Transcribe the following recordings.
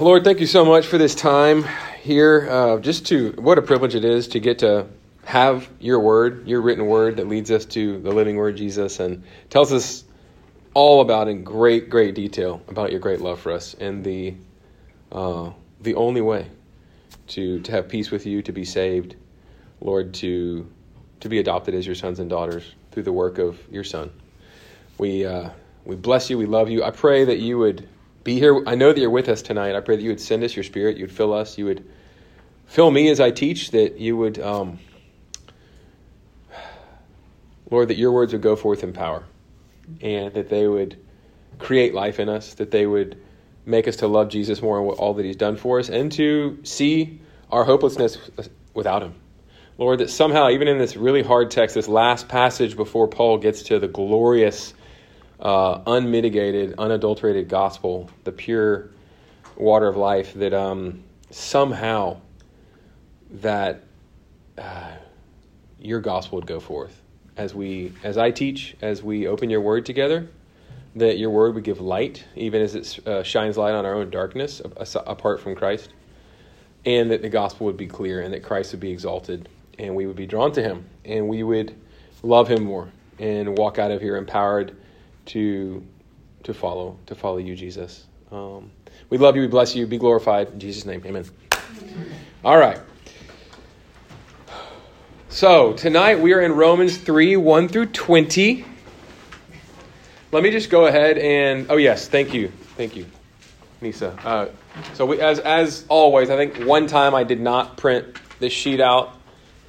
Lord, thank you so much for this time here. Uh, just to, what a privilege it is to get to have your word, your written word that leads us to the living word, Jesus, and tells us all about in great, great detail about your great love for us and the, uh, the only way to, to have peace with you, to be saved, Lord, to, to be adopted as your sons and daughters through the work of your Son. We, uh, we bless you. We love you. I pray that you would be here. I know that you're with us tonight. I pray that you would send us your spirit. You would fill us. You would fill me as I teach. That you would, um, Lord, that your words would go forth in power, and that they would create life in us. That they would make us to love Jesus more and all that He's done for us, and to see our hopelessness without Him. Lord, that somehow, even in this really hard text, this last passage before Paul gets to the glorious uh, unmitigated, unadulterated gospel, the pure water of life, that um, somehow that uh, your gospel would go forth as we, as I teach, as we open your word together. That your word would give light, even as it uh, shines light on our own darkness apart from Christ, and that the gospel would be clear, and that Christ would be exalted, and we would be drawn to Him, and we would love Him more, and walk out of here empowered to to follow to follow you, Jesus. Um, we love you. We bless you. Be glorified in Jesus' name. Amen. All right. So tonight we are in Romans three one through twenty. Let me just go ahead and oh yes, thank you, thank you, Nisa. Uh, so we, as as always, I think one time I did not print this sheet out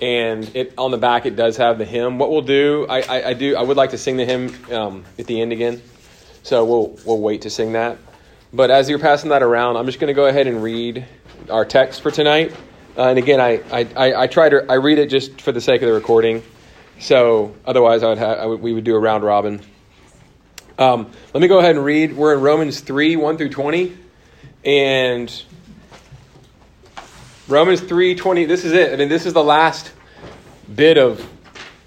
and it on the back it does have the hymn. What we'll do, I, I, I do, I would like to sing the hymn um, at the end again, so we'll we'll wait to sing that. But as you're passing that around, I'm just going to go ahead and read our text for tonight. Uh, and again, I, I, I try to I read it just for the sake of the recording. So otherwise, I would, we would do a round robin. Um, let me go ahead and read. We're in Romans three one through twenty, and Romans 3:20 this is it. I mean this is the last bit of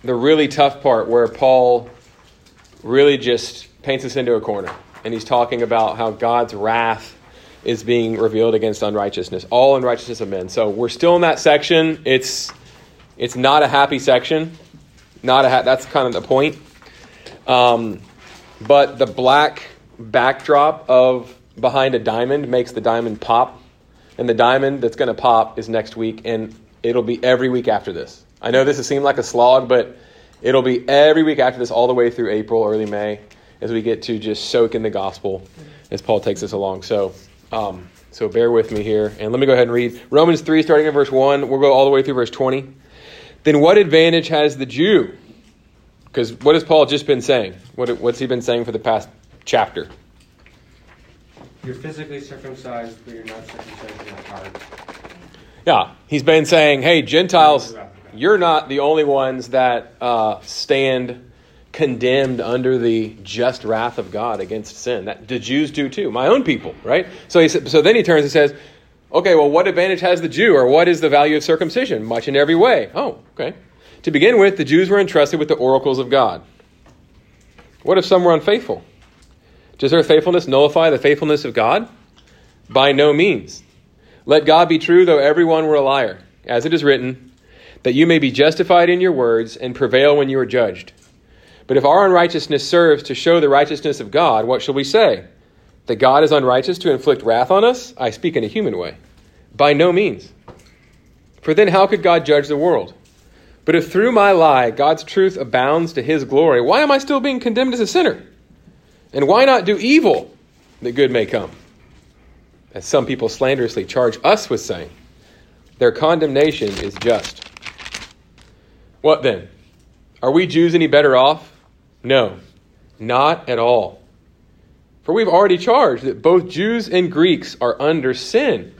the really tough part where Paul really just paints us into a corner and he's talking about how God's wrath is being revealed against unrighteousness, all unrighteousness of men. So we're still in that section. It's it's not a happy section. Not a ha- that's kind of the point. Um, but the black backdrop of behind a diamond makes the diamond pop and the diamond that's going to pop is next week, and it'll be every week after this. I know this has seemed like a slog, but it'll be every week after this, all the way through April, early May, as we get to just soak in the gospel as Paul takes us along. So, um, so bear with me here, and let me go ahead and read Romans three, starting at verse one. We'll go all the way through verse twenty. Then, what advantage has the Jew? Because what has Paul just been saying? What, what's he been saying for the past chapter? You're physically circumcised, but you're not circumcised in your heart. Yeah, he's been saying, hey, Gentiles, you're not the only ones that uh, stand condemned under the just wrath of God against sin. That the Jews do too. My own people, right? So he so then he turns and says, okay, well, what advantage has the Jew, or what is the value of circumcision? Much in every way. Oh, okay. To begin with, the Jews were entrusted with the oracles of God. What if some were unfaithful? Does their faithfulness nullify the faithfulness of God? By no means. Let God be true, though everyone were a liar, as it is written, that you may be justified in your words and prevail when you are judged. But if our unrighteousness serves to show the righteousness of God, what shall we say? That God is unrighteous to inflict wrath on us? I speak in a human way. By no means. For then how could God judge the world? But if through my lie God's truth abounds to his glory, why am I still being condemned as a sinner? And why not do evil that good may come? As some people slanderously charge us with saying, their condemnation is just. What then? Are we Jews any better off? No, not at all. For we've already charged that both Jews and Greeks are under sin.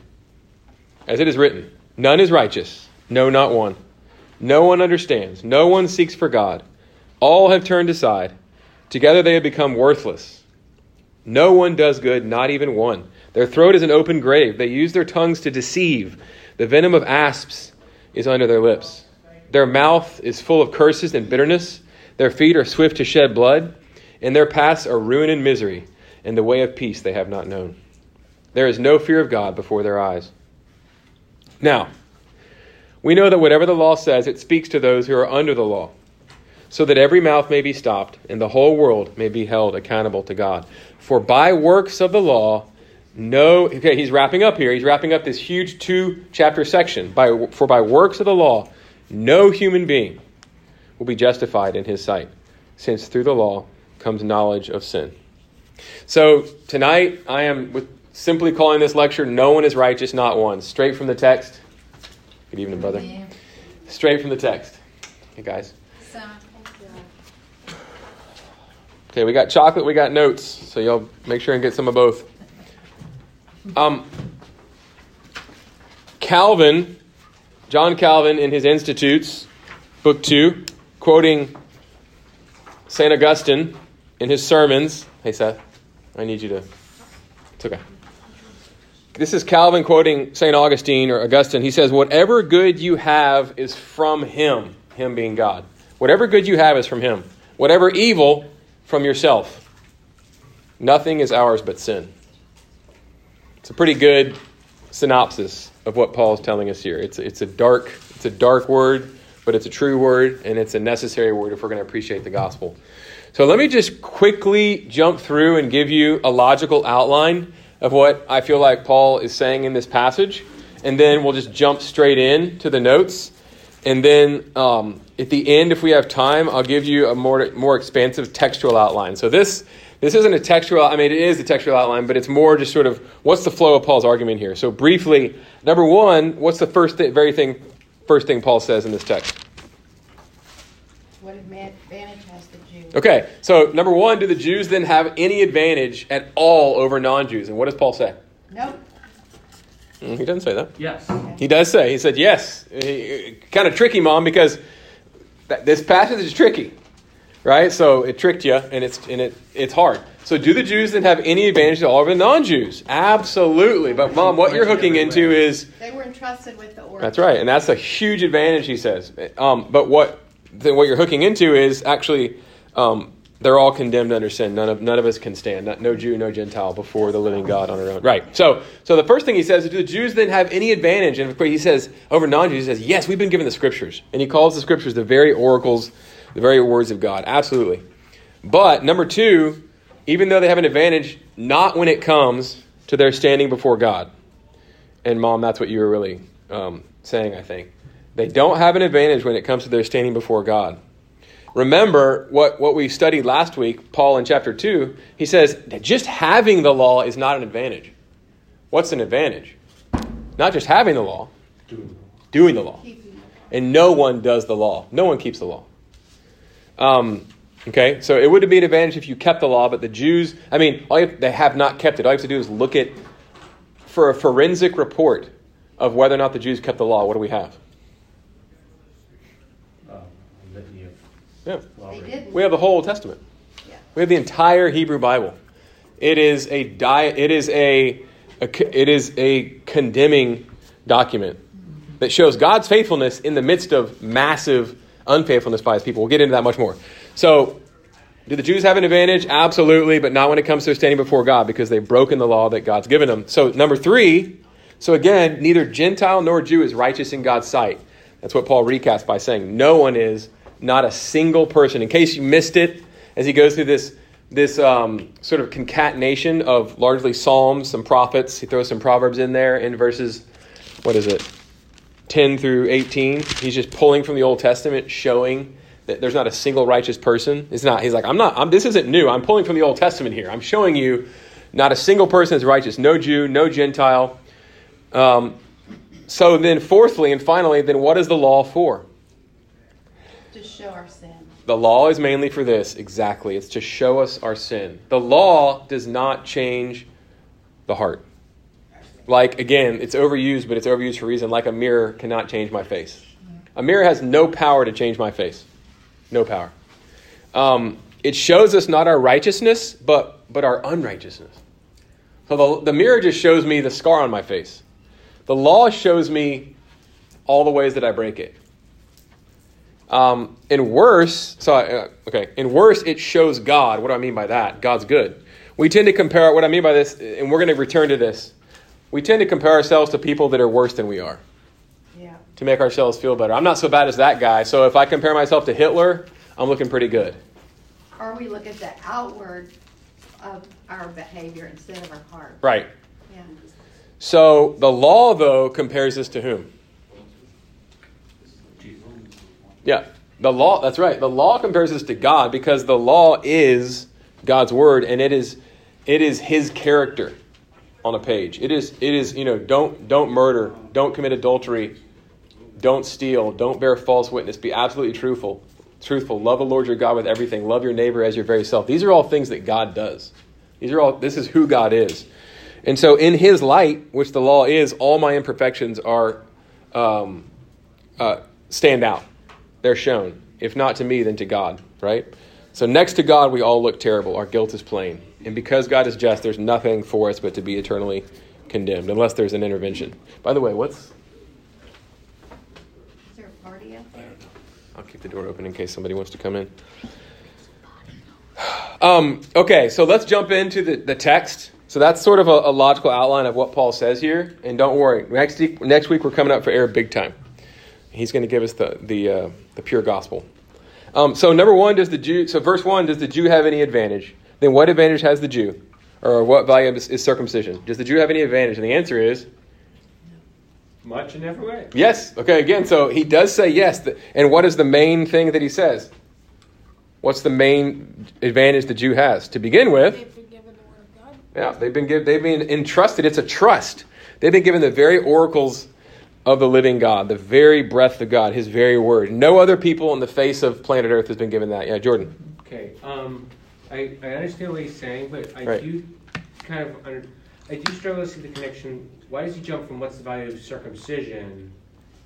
As it is written, none is righteous, no, not one. No one understands, no one seeks for God. All have turned aside. Together they have become worthless. No one does good, not even one. Their throat is an open grave. They use their tongues to deceive. The venom of asps is under their lips. Their mouth is full of curses and bitterness. Their feet are swift to shed blood. And their paths are ruin and misery. And the way of peace they have not known. There is no fear of God before their eyes. Now, we know that whatever the law says, it speaks to those who are under the law, so that every mouth may be stopped and the whole world may be held accountable to God. For by works of the law, no, okay, he's wrapping up here. He's wrapping up this huge two chapter section. By, for by works of the law, no human being will be justified in his sight, since through the law comes knowledge of sin. So tonight, I am with simply calling this lecture No One is Righteous, Not One. Straight from the text. Good evening, brother. Straight from the text. Hey, guys. Okay, we got chocolate, we got notes, so y'all make sure and get some of both. Um, Calvin, John Calvin, in his Institutes, Book 2, quoting St. Augustine in his sermons. Hey, Seth, I need you to. It's okay. This is Calvin quoting St. Augustine or Augustine. He says, Whatever good you have is from him, him being God. Whatever good you have is from him. Whatever evil, from yourself. Nothing is ours but sin. It's a pretty good synopsis of what Paul is telling us here. It's, it's, a dark, it's a dark word, but it's a true word, and it's a necessary word if we're going to appreciate the gospel. So let me just quickly jump through and give you a logical outline of what I feel like Paul is saying in this passage, and then we'll just jump straight in to the notes. And then um, at the end, if we have time, I'll give you a more, more expansive textual outline. So this this isn't a textual, I mean, it is a textual outline, but it's more just sort of what's the flow of Paul's argument here. So, briefly, number one, what's the first th- very thing, first thing Paul says in this text? What advantage has the Jew? Okay, so number one, do the Jews then have any advantage at all over non Jews? And what does Paul say? Nope. Mm, he doesn't say that. Yes. He does say, he said, yes. kind of tricky, Mom, because th- this passage is tricky right? So it tricked you, and it's and it it's hard. So do the Jews then have any advantage all over the non-Jews? Absolutely. But mom, what you're hooking into is they were entrusted with the order. That's right, and that's a huge advantage, he says. Um, but what then what you're hooking into is actually um, they're all condemned under sin. None of none of us can stand. Not, no Jew, no Gentile before the living God on our own. Right. So so the first thing he says is, do the Jews then have any advantage? And he says over non-Jews, he says, yes, we've been given the scriptures, and he calls the scriptures the very oracles the very words of God. Absolutely. But number two, even though they have an advantage, not when it comes to their standing before God. And mom, that's what you were really um, saying, I think. They don't have an advantage when it comes to their standing before God. Remember what, what we studied last week, Paul in chapter 2, he says that just having the law is not an advantage. What's an advantage? Not just having the law, doing the law. And no one does the law, no one keeps the law. Um, okay, so it would be an advantage if you kept the law, but the Jews, I mean, have, they have not kept it. All you have to do is look at, for a forensic report of whether or not the Jews kept the law, what do we have? Uh, yeah. They We have the whole Old Testament. Yeah. We have the entire Hebrew Bible. It is a di- it is a, a it is a condemning document that shows God's faithfulness in the midst of massive unfaithfulness by his people. We'll get into that much more. So, do the Jews have an advantage? Absolutely, but not when it comes to standing before God because they've broken the law that God's given them. So, number three, so again, neither Gentile nor Jew is righteous in God's sight. That's what Paul recasts by saying, no one is, not a single person. In case you missed it, as he goes through this, this um, sort of concatenation of largely Psalms, some prophets, he throws some Proverbs in there in verses, what is it, 10 through 18, he's just pulling from the Old Testament, showing that there's not a single righteous person. It's not. He's like, I'm not. I'm, this isn't new. I'm pulling from the Old Testament here. I'm showing you, not a single person is righteous. No Jew, no Gentile. Um, so then, fourthly and finally, then what is the law for? To show our sin. The law is mainly for this. Exactly. It's to show us our sin. The law does not change the heart like again, it's overused, but it's overused for reason. Like a mirror cannot change my face. A mirror has no power to change my face. No power. Um, it shows us not our righteousness, but but our unrighteousness. So the, the mirror just shows me the scar on my face. The law shows me all the ways that I break it. Um, in worse, so uh, okay, in worse, it shows God. What do I mean by that? God's good. We tend to compare. What I mean by this, and we're going to return to this we tend to compare ourselves to people that are worse than we are Yeah. to make ourselves feel better. I'm not so bad as that guy, so if I compare myself to Hitler, I'm looking pretty good. Or we look at the outward of our behavior instead of our heart. Right. Yeah. So the law, though, compares us to whom? Yeah, the law. That's right. The law compares us to God because the law is God's word, and it is it is His character on a page. It is it is you know don't don't murder, don't commit adultery, don't steal, don't bear false witness, be absolutely truthful. Truthful. Love the Lord your God with everything. Love your neighbor as your very self. These are all things that God does. These are all. This is who God is. And so, in His light, which the law is, all my imperfections are um, uh, stand out. They're shown. If not to me, then to God. Right. So next to God, we all look terrible. Our guilt is plain, and because God is just, there's nothing for us but to be eternally condemned, unless there's an intervention. By the way, what's? Is there a party out there? I'll keep the door open in case somebody wants to come in. Um, okay, so let's jump into the, the text. So that's sort of a, a logical outline of what Paul says here. And don't worry, next week, next week we're coming up for air big time. He's going to give us the the, uh, the pure gospel. Um, so number one, does the Jew? So verse one, does the Jew have any advantage? Then what advantage has the Jew, or what value is, is circumcision? Does the Jew have any advantage? And the answer is Much in every way. Yes. Okay, again, so he does say yes. And what is the main thing that he says? What's the main advantage the Jew has? To begin with, They've been given the word of God. yeah, they've been give, they've been entrusted. It's a trust. They've been given the very oracles of the living God, the very breath of God, his very word. No other people on the face of planet Earth has been given that. Yeah, Jordan. Okay. Um, I, I understand what he's saying, but I Right. do kind of under, I do struggle to see the connection. Why does he jump from what's the value of circumcision,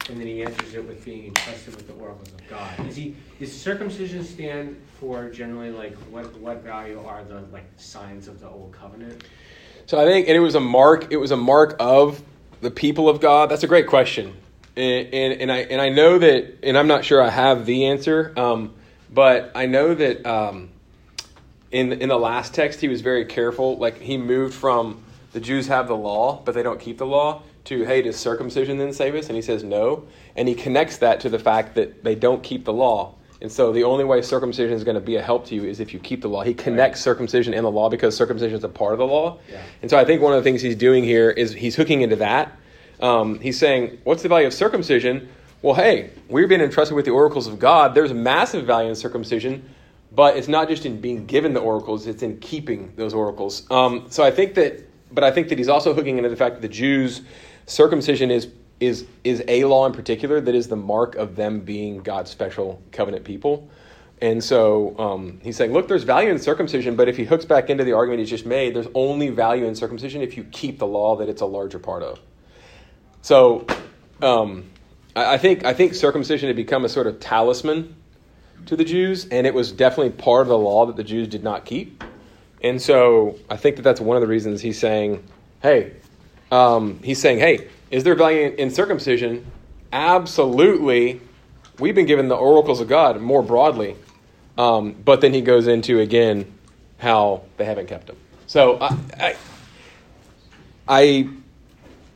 and then he answers it with being entrusted with the oracles of God? Is he is circumcision stand for generally like what what value are the like signs of the old covenant? So I think, and it was a mark. It was a mark of the people of God. That's a great question, and, and, and I and I know that, and I'm not sure I have the answer, um, but I know that um, in in the last text he was very careful. Like he moved from the Jews have the law, but they don't keep the law, to hey, does circumcision then save us? And he says no, and he connects that to the fact that they don't keep the law. And so the only way circumcision is going to be a help to you is if you keep the law. He connects circumcision and the law because circumcision is a part of the law. Yeah. And so I think one of the things he's doing here is he's hooking into that. Um, he's saying, what's the value of circumcision? Well, hey, we've been entrusted with the oracles of God. There's a massive value in circumcision, but it's not just in being given the oracles, it's in keeping those oracles. Um, so I think that, but I think that he's also hooking into the fact that the Jews, circumcision is is is a law in particular that is the mark of them being God's special covenant people. And so um, he's saying, look, there's value in circumcision, but if he hooks back into the argument he's just made, there's only value in circumcision if you keep the law that it's a larger part of. So um, I, I think I think circumcision had become a sort of talisman to the Jews, and it was definitely part of the law that the Jews did not keep. And so I think that that's one of the reasons he's saying, hey, um, he's saying, hey, is there value in, in circumcision? Absolutely. We've been given the oracles of God more broadly. Um, but then he goes into again how they haven't kept them. So I, I, I,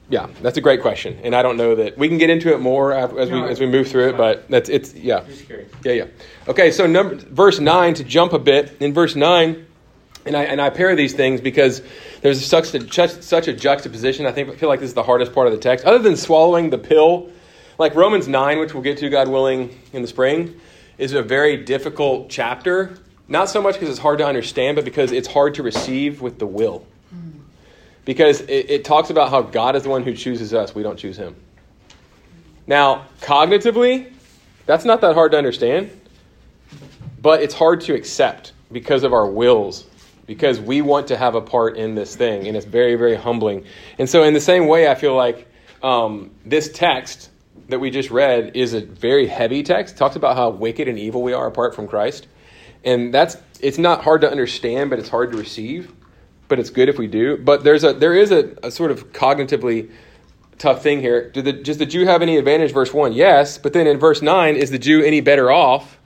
yeah, that's a great question, and I don't know that we can get into it more as we as we move through it. But that's it's yeah. Yeah, yeah. Okay, so number verse nine to jump a bit in verse nine, and I and I pair these things because there's such a such, a juxtaposition. I think I feel like this is the hardest part of the text, other than swallowing the pill. Like Romans nine, which we'll get to, God willing, in the spring, is a very difficult chapter. Not so much because it's hard to understand, but because it's hard to receive with the will. Because it, it talks about how God is the one who chooses us; we don't choose Him. Now, cognitively, that's not that hard to understand, but it's hard to accept because of our wills, because we want to have a part in this thing, and it's very, very humbling. And so, in the same way, I feel like um, this text that we just read is a very heavy text. It talks about how wicked and evil we are apart from Christ, and that's it's not hard to understand, but it's hard to receive. But it's good if we do. But there's a there is a, a sort of cognitively tough thing here. The, does the Jew have any advantage? Verse 1, yes. But then in verse 9, is the Jew any better off?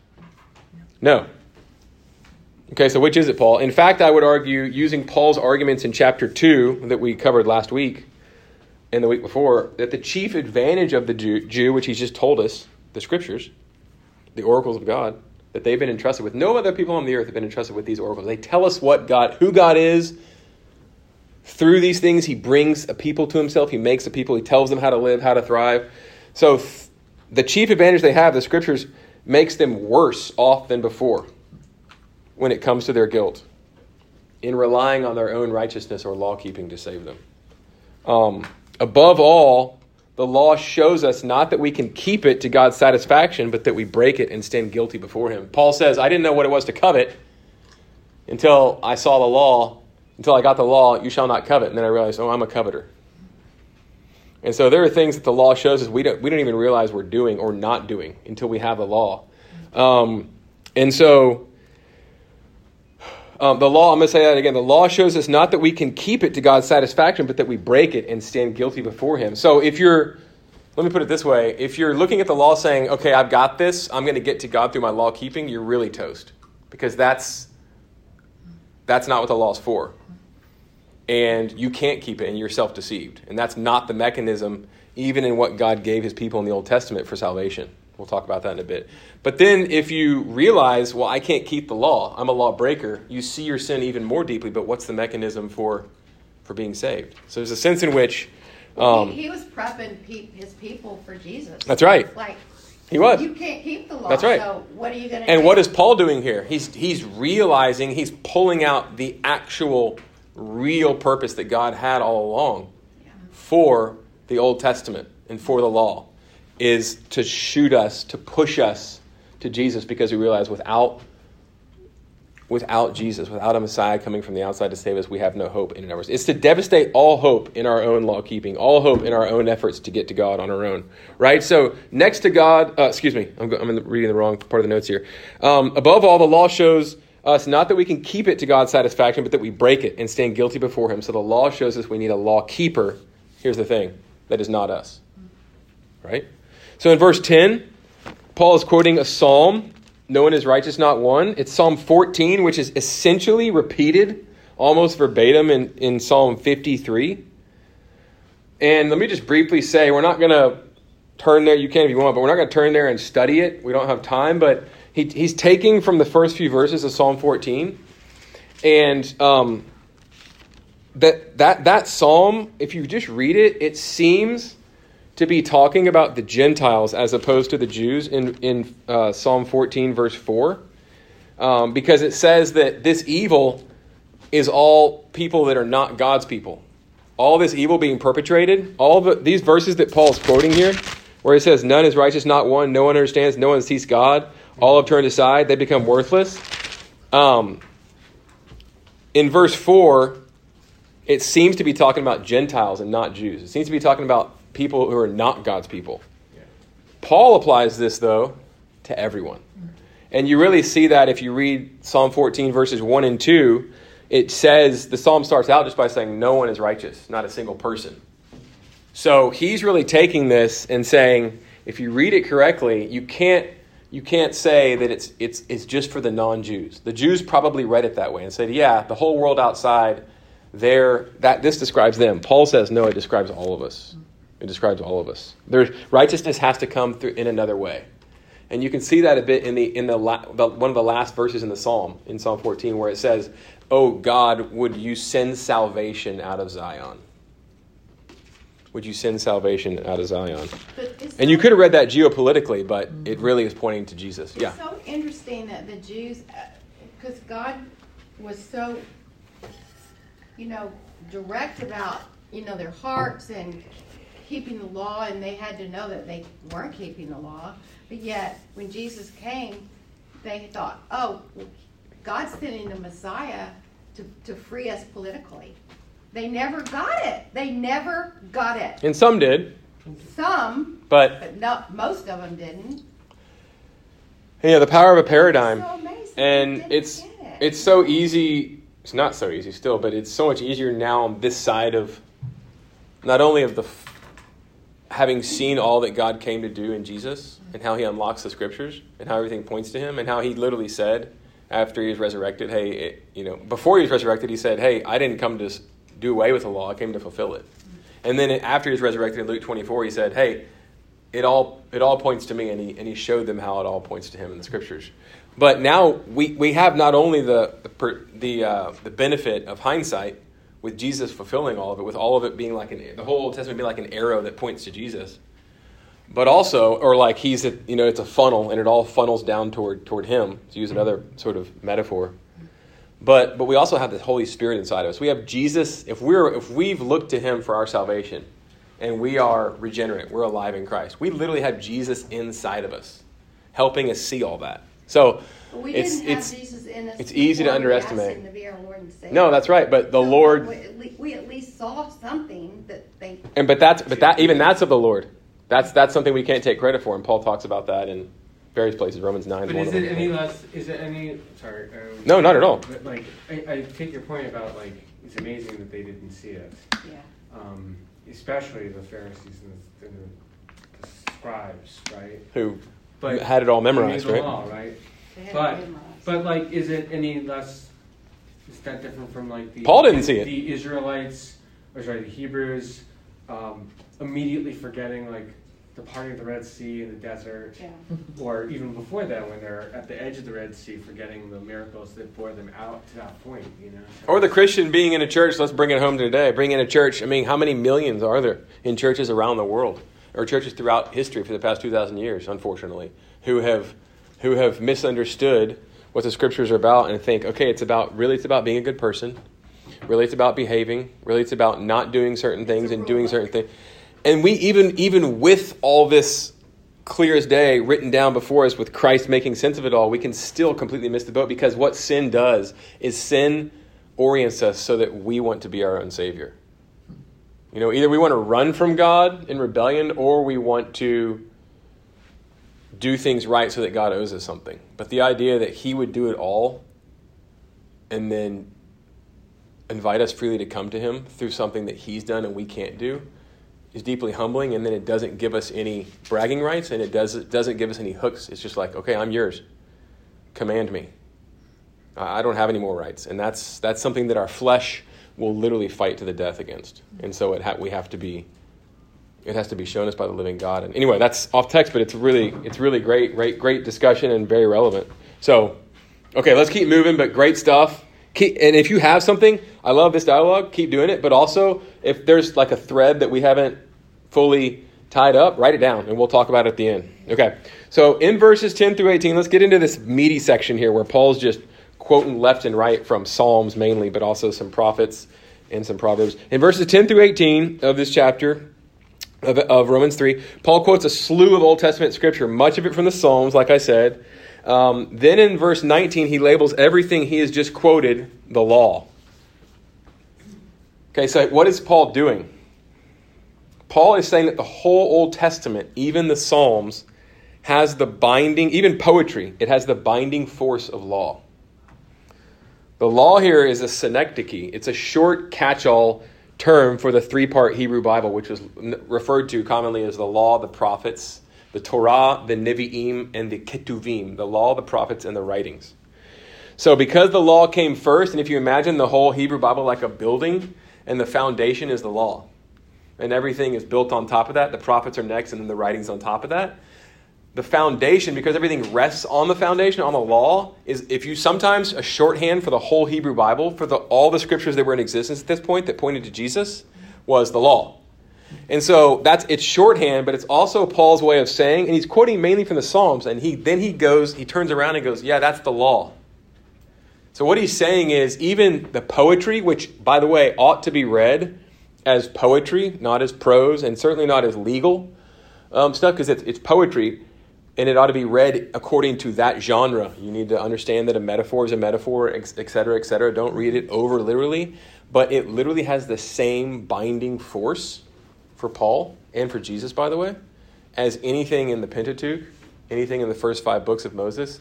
No. Okay, so which is it, Paul? In fact, I would argue, using Paul's arguments in chapter 2 that we covered last week, and the week before that the chief advantage of the Jew, Jew, which he's just told us, the scriptures, the oracles of God, that they've been entrusted with. No other people on the earth have been entrusted with these oracles. They tell us what God, who God is. Through these things, He brings a people to Himself. He makes a people. He tells them how to live, how to thrive. So, th- the chief advantage they have, the scriptures, makes them worse off than before when it comes to their guilt in relying on their own righteousness or law keeping to save them. Um, above all, the law shows us not that we can keep it to God's satisfaction, but that we break it and stand guilty before Him. Paul says, I didn't know what it was to covet until I saw the law, until I got the law, you shall not covet. And then I realized, oh, I'm a coveter. And so there are things that the law shows us we don't, we don't even realize we're doing or not doing until we have the law. Um, and so um, the law, I'm going to say that again. The law shows us not that we can keep it to God's satisfaction, but that we break it and stand guilty before Him. So if you're, let me put it this way if you're looking at the law saying, okay, I've got this, I'm going to get to God through my law keeping, you're really toast. Because that's, that's not what the law's for and you can't keep it and you're self deceived. And that's not the mechanism, even in what God gave his people in the Old Testament for salvation. We'll talk about that in a bit. But then if you realize, well, I can't keep the law, I'm a lawbreaker, you see your sin even more deeply, but what's the mechanism for, for being saved? So there's a sense in which. Um, he, he, was prepping pe- his people for Jesus. That's right. Like, he was. You can't keep the law. That's right. So what are you going to And do? what is Paul doing here? He's, he's realizing, he's pulling out the actual real purpose that God had all along for the Old Testament and for the law is to shoot us, to push us to Jesus because we realize without without Jesus, without a Messiah coming from the outside to save us, we have no hope in and ourselves. It's to devastate all hope in our own law keeping, all hope in our own efforts to get to God on our own. Right? So, next to God, uh, excuse me, I'm, I'm reading the wrong part of the notes here. Um, above all, the law shows us not that we can keep it to God's satisfaction, but that we break it and stand guilty before Him. So the law shows us we need a law keeper. Here's the thing that is not us. Right? So in verse 10, Paul is quoting a psalm. No one is righteous, not one. It's Psalm 14, which is essentially repeated almost verbatim in, in Psalm 53. And let me just briefly say, we're not going to turn there. You can if you want, but we're not going to turn there and study it. We don't have time. But he, he's taking from the first few verses of Psalm 14. And um, that, that, that psalm, if you just read it, it seems to be talking about the Gentiles as opposed to the Jews in, in uh, Psalm 14, verse 4. Um, because it says that this evil is all people that are not God's people. All this evil being perpetrated, all the, these verses that Paul is quoting here, where he says, None is righteous, not one, no one understands, no one sees God, all have turned aside, they become worthless. Um, in verse 4, it seems to be talking about Gentiles and not Jews. It seems to be talking about people who are not God's people. Paul applies this, though, to everyone. And you really see that if you read Psalm 14, verses 1 and 2. It says, the psalm starts out just by saying, No one is righteous, not a single person. So he's really taking this and saying, if you read it correctly, you can't you can't say that it's, it's, it's just for the non Jews. The Jews probably read it that way and said, yeah, the whole world outside, there that this describes them. Paul says, no, it describes all of us. It describes all of us. There's, righteousness has to come through in another way. And you can see that a bit in, the, in the, the, one of the last verses in the Psalm, in Psalm 14, where it says, Oh God, would you send salvation out of Zion? would you send salvation out of Zion? And you could have read that geopolitically, but it really is pointing to Jesus. It's yeah. so interesting that the Jews, because uh, God was so, you know, direct about, you know, their hearts and keeping the law, and they had to know that they weren't keeping the law. But yet, when Jesus came, they thought, oh, God's sending the Messiah to, to free us politically. They never got it. They never got it. And some did. Some, but, but no, most of them didn't. Yeah, the power of a paradigm. So and it's it. it's so easy. It's not so easy still, but it's so much easier now on this side of not only of the having seen all that God came to do in Jesus and how he unlocks the scriptures and how everything points to him and how he literally said after he was resurrected, hey, it, you know, before he was resurrected, he said, hey, I didn't come to do away with the law. I came to fulfill it. And then after he was resurrected in Luke 24, he said, Hey, it all, it all points to me. And he, and he showed them how it all points to him in the scriptures. But now we, we have not only the, the, the, uh, the benefit of hindsight with Jesus fulfilling all of it, with all of it being like an, the whole Old Testament being like an arrow that points to Jesus, but also, or like he's, a, you know, it's a funnel and it all funnels down toward, toward him, to use another sort of metaphor. But, but we also have the Holy Spirit inside of us. We have Jesus, if, we're, if we've looked to him for our salvation and we are regenerate, we're alive in Christ, we literally have Jesus inside of us, helping us see all that. So But we it's, didn't have it's, Jesus in us. it's easy to before we asked underestimate. to be our Lord and no, that's right. But the So Lord, We at, least, we at least saw something that they. and but that's but that even that's of the Lord. That's that's something we can't take credit for, and Paul talks about that in various places. Romans nine. But is of it them. any less? Is it any? Sorry. Um, No, not at all. But like, I, I take your point about like it's amazing that they didn't see it, Yeah. um, especially the Pharisees and the, and the, the scribes, right? who But had it all memorized, the right? law, right? But- But like, is it any less? Is that different from like the Paul didn't see it. The Israelites, or sorry, the Hebrews, um, immediately forgetting like the parting of the Red Sea in the desert, yeah. or even before that when they're at the edge of the Red Sea, forgetting the miracles that bore them out to that point. You know. So- Or the Christian being in a church. Let's bring it home today. Bring in a church. I mean, how many millions are there in churches around the world, or churches throughout history for the past two thousand years? Unfortunately, who have who have misunderstood what the scriptures are about and think, okay, it's about really it's about being a good person. Really, it's about behaving. Really, it's about not doing certain things and doing certain things. And we even even with all this clear as day written down before us with Christ making sense of it all, we can still completely miss the boat because what sin does is sin orients us so that we want to be our own savior. You know, either we want to run from God in rebellion or we want to do things right so that God owes us something. But the idea that he would do it all and then invite us freely to come to him through something that he's done and we can't do is deeply humbling and then it doesn't give us any bragging rights and it does, it doesn't give us any hooks. It's just like okay i'm yours. Command me. I don't have any more rights. And that's that's something that our flesh will literally fight to the death against. And so it ha- we have to be it has to be shown us by the living god. And anyway that's off text but it's really it's really great great great discussion and very relevant. So okay let's keep moving but great stuff. Keep, and if you have something i love this dialogue. Keep doing it. But also if there's like a thread that we haven't fully tied up write it down and we'll talk about it at the end. Okay. So in verses 10 through 18 let's get into this meaty section here where paul's just quoting left and right from psalms mainly but also some prophets and some proverbs in verses 10 through 18 of this chapter of, of Romans 3. Paul quotes a slew of Old Testament scripture, much of it from the Psalms, like I said. Um, then in verse 19, he labels everything he has just quoted the law. Okay, so what is Paul doing? Paul is saying that the whole Old Testament, even the Psalms, has the binding, even poetry, it has the binding force of law. The law here is a synecdoche. It's a short catch-all term for the three-part Hebrew Bible, which was referred to commonly as the law, the prophets, the Torah, the Nevi'im, and the Ketuvim, the law, the prophets, and the writings. So because the law came first, and if you imagine the whole Hebrew Bible like a building, and the foundation is the law, and everything is built on top of that, the prophets are next, and then the writings on top of that, the foundation, because everything rests on the foundation, on the law, is if you sometimes a shorthand for the whole Hebrew Bible, for the, all the scriptures that were in existence at this point that pointed to Jesus, was the law. And so that's it's shorthand, but it's also Paul's way of saying, and he's quoting mainly from the Psalms, and he then he goes, he turns around and goes, Yeah, that's the law. So what he's saying is even the poetry, which by the way ought to be read as poetry, not as prose, and certainly not as legal um, stuff, because it's, it's poetry and it ought to be read according to that genre. You need to understand that a metaphor is a metaphor, et cetera, et cetera. Don't read it over literally, but it literally has the same binding force for Paul and for Jesus, by the way, as anything in the Pentateuch, anything in the first five books of Moses,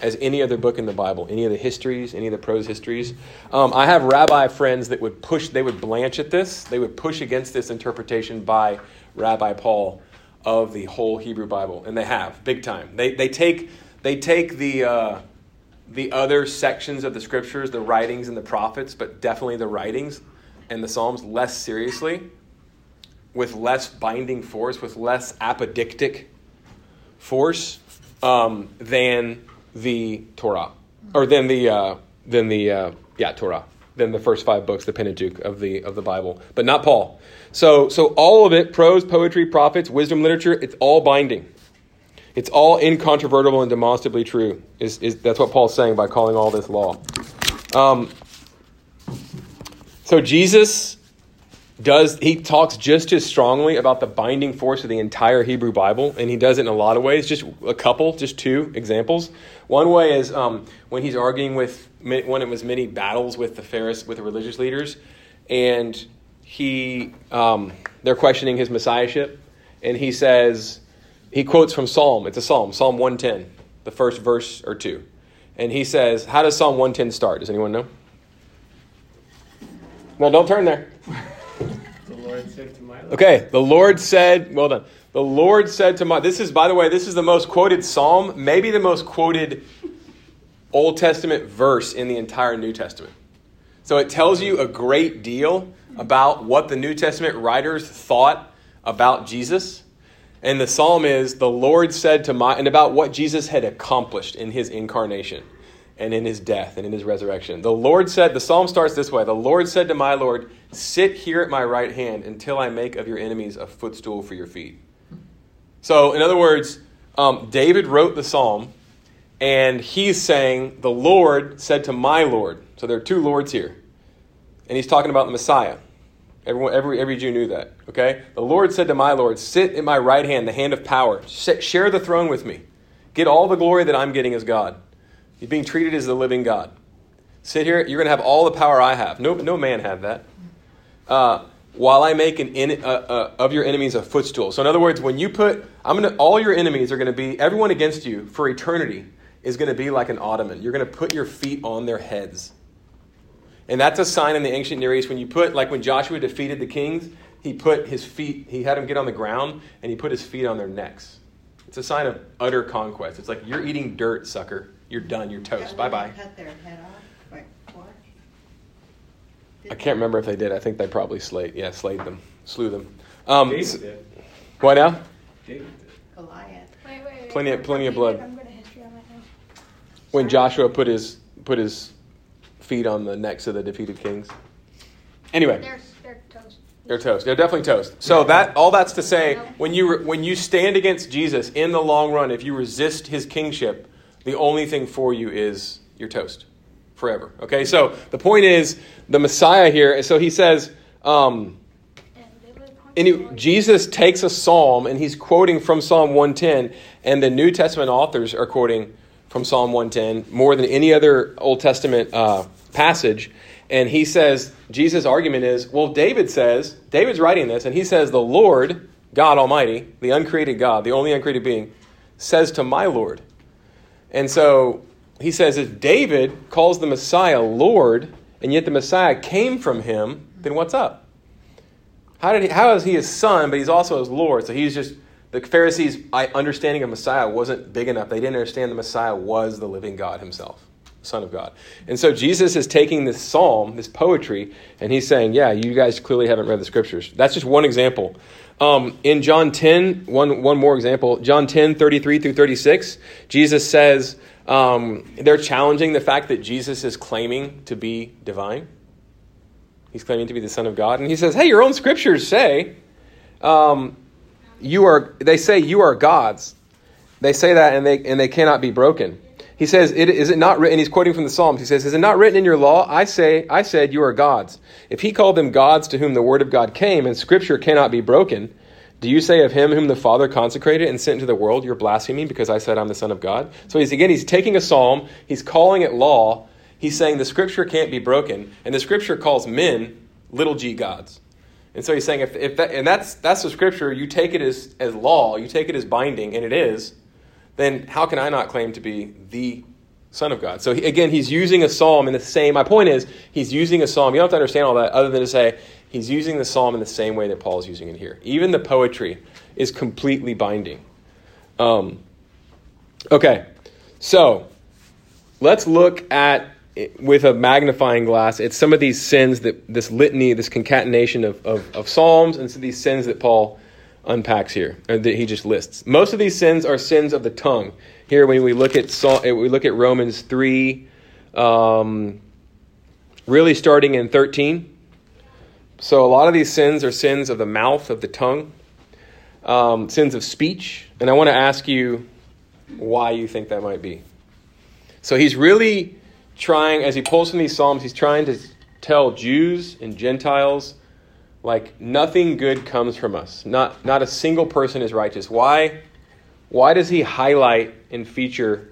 as any other book in the Bible, any of the histories, any of the prose histories. Um, I have rabbi friends that would push, they would blanch at this, they would push against this interpretation by Rabbi Paul of the whole Hebrew Bible, and they have big time. They they take they take the uh, the other sections of the scriptures, the writings and the prophets, but definitely the writings and the Psalms less seriously with less binding force, with less apodictic force um, than the Torah, or than the uh, than the uh, yeah Torah, than the first five books, the Pentateuch of the of the Bible, but not Paul. So so all of it, prose, poetry, prophets, wisdom, literature, it's all binding. It's all incontrovertible and demonstrably true. Is, is that's what Paul's saying by calling all this law. Um, so Jesus does he talks just as strongly about the binding force of the entire Hebrew Bible, and he does it in a lot of ways. Just a couple, just two examples. One way is um, when he's arguing with one of his many battles with the Pharisees, with the religious leaders, and he um, they're questioning his messiahship, and he says he quotes from Psalm. It's a Psalm, Psalm one ten, the first verse or two, and he says, "How does Psalm one ten start? Does anyone know?" No, don't turn there. The Lord said to my Lord. Okay, the Lord said, well done. The Lord said to my, this is, by the way, this is the most quoted psalm, maybe the most quoted Old Testament verse in the entire New Testament. So it tells you a great deal about what the New Testament writers thought about Jesus. And the psalm is, the Lord said to my, and about what Jesus had accomplished in his incarnation and in his death and in his resurrection. The Lord said, the psalm starts this way The Lord said to my Lord, Sit here at my right hand until I make of your enemies a footstool for your feet. So, in other words, um, David wrote the psalm, and he's saying, The Lord said to my Lord. So there are two Lords here. And he's talking about the Messiah. Everyone, every, every Jew knew that. Okay? The Lord said to my Lord, Sit at my right hand, the hand of power. Share the throne with me. Get all the glory that I'm getting as God. He's being treated as the living God. Sit here, you're going to have all the power I have. No, no man had that. Uh, while I make an in, uh, uh, of your enemies a footstool. So, in other words, when you put, I'm going to, all your enemies are going to be, everyone against you for eternity is going to be like an ottoman. You're going to put your feet on their heads. And that's a sign in the ancient Near East when you put, like when Joshua defeated the kings, he put his feet, he had them get on the ground and he put his feet on their necks. It's a sign of utter conquest. It's like you're eating dirt, sucker. You're done. You're toast. Bye bye. Cut their head off, like what? I can't remember if they did. I think they probably slayed. Yeah, slayed them, slew them. Um, David did. what now? David did. Goliath. Wait, wait, wait. Plenty of- plenty of blood. I'm going to history on that now. When Joshua put his put his feet on the necks of the defeated kings. Anyway, They're, they're toast. they're toast. They're definitely toast. So that all that's to say, when you re- when you stand against Jesus in the long run, if you resist his kingship, the only thing for you is your toast forever. Okay. So the point is the Messiah here. And So he says. Um, And he- Jesus takes a psalm and he's quoting from Psalm 110, and the New Testament authors are quoting from Psalm 110 more than any other Old Testament uh, passage. And he says, Jesus' argument is, well, David says, David's writing this, and he says, the Lord, God Almighty, the uncreated God, the only uncreated being, says to my Lord. And so he says, if David calls the Messiah Lord, and yet the Messiah came from him, then what's up? How did he, how is he his son, but he's also his Lord? So he's just the Pharisees' understanding of Messiah wasn't big enough. They didn't understand the Messiah was the living God himself, Son of God. And so Jesus is taking this psalm, this poetry, and he's saying, "Yeah, you guys clearly haven't read the scriptures." That's just one example. Um, in John 10, one, one more example, John 10, 33 through 36, Jesus says um, they're challenging the fact that Jesus is claiming to be divine. He's claiming to be the Son of God. And he says, Hey, your own scriptures say, um, you are, they say you are gods. They say that and they, and they cannot be broken. He says, it, Is it not written? He's quoting from the Psalms. He says, Is it not written in your law? I say, I said, you are gods. If he called them gods to whom the word of God came, and scripture cannot be broken, do you say of him whom the Father consecrated and sent into the world, you're blaspheming because I said I'm the Son of God? So he's again, he's taking a psalm, he's calling it law, he's saying the scripture can't be broken, and the scripture calls men little g gods. And so he's saying if, if that, and that's that's the scripture, you take it as, as law, you take it as binding, and it is, then how can I not claim to be the Son of God? So he, again, he's using a psalm in the same. My point is, he's using a psalm. You don't have to understand all that, other than to say he's using the psalm in the same way that Paul's using it here. Even the poetry is completely binding. Um, okay, so let's look at with a magnifying glass, it's some of these sins that this litany, this concatenation of, of, of psalms, and so these sins that Paul unpacks here, that he just lists. Most of these sins are sins of the tongue. Here, when we look at Psalm, we look at Romans three, um, really starting in thirteen. So a lot of these sins are sins of the mouth, of the tongue, um, sins of speech, and I want to ask you why you think that might be. So he's really trying, as he pulls from these Psalms, he's trying to tell Jews and Gentiles, like, nothing good comes from us. Not, not a single person is righteous. Why? Why does he highlight and feature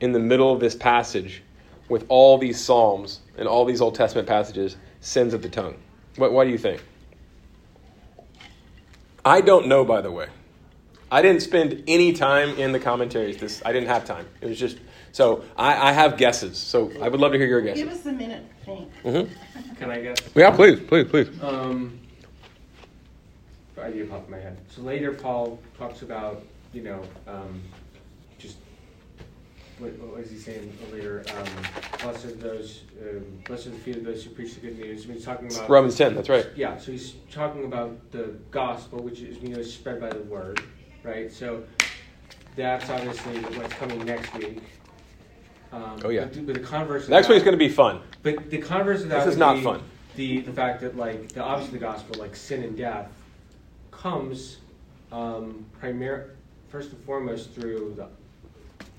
in the middle of this passage with all these Psalms and all these Old Testament passages sins of the tongue? What, what do you think? I don't know, by the way. I didn't spend any time in the commentaries. This I didn't have time. It was just so I, I have guesses. So I would love to hear your guesses. Give us a minute to think. Mm-hmm. Can I guess? Yeah, please, please, please. Um, idea popped in my head. So later, Paul talks about you know um, just what, what was he saying later? Um, blessed are those, um, blessed are the feet of those who preach the good news. I mean, he's talking about Romans ten. That's right. Yeah, so he's talking about the gospel, which is you know is spread by the word, right? So that's obviously what's coming next week. Um, Oh, yeah. But the, but the converse. of Next week's going to be fun. But the converse of that This is not fun. The the fact that like the opposite of the gospel, like sin and death, comes um, primar- first and foremost through the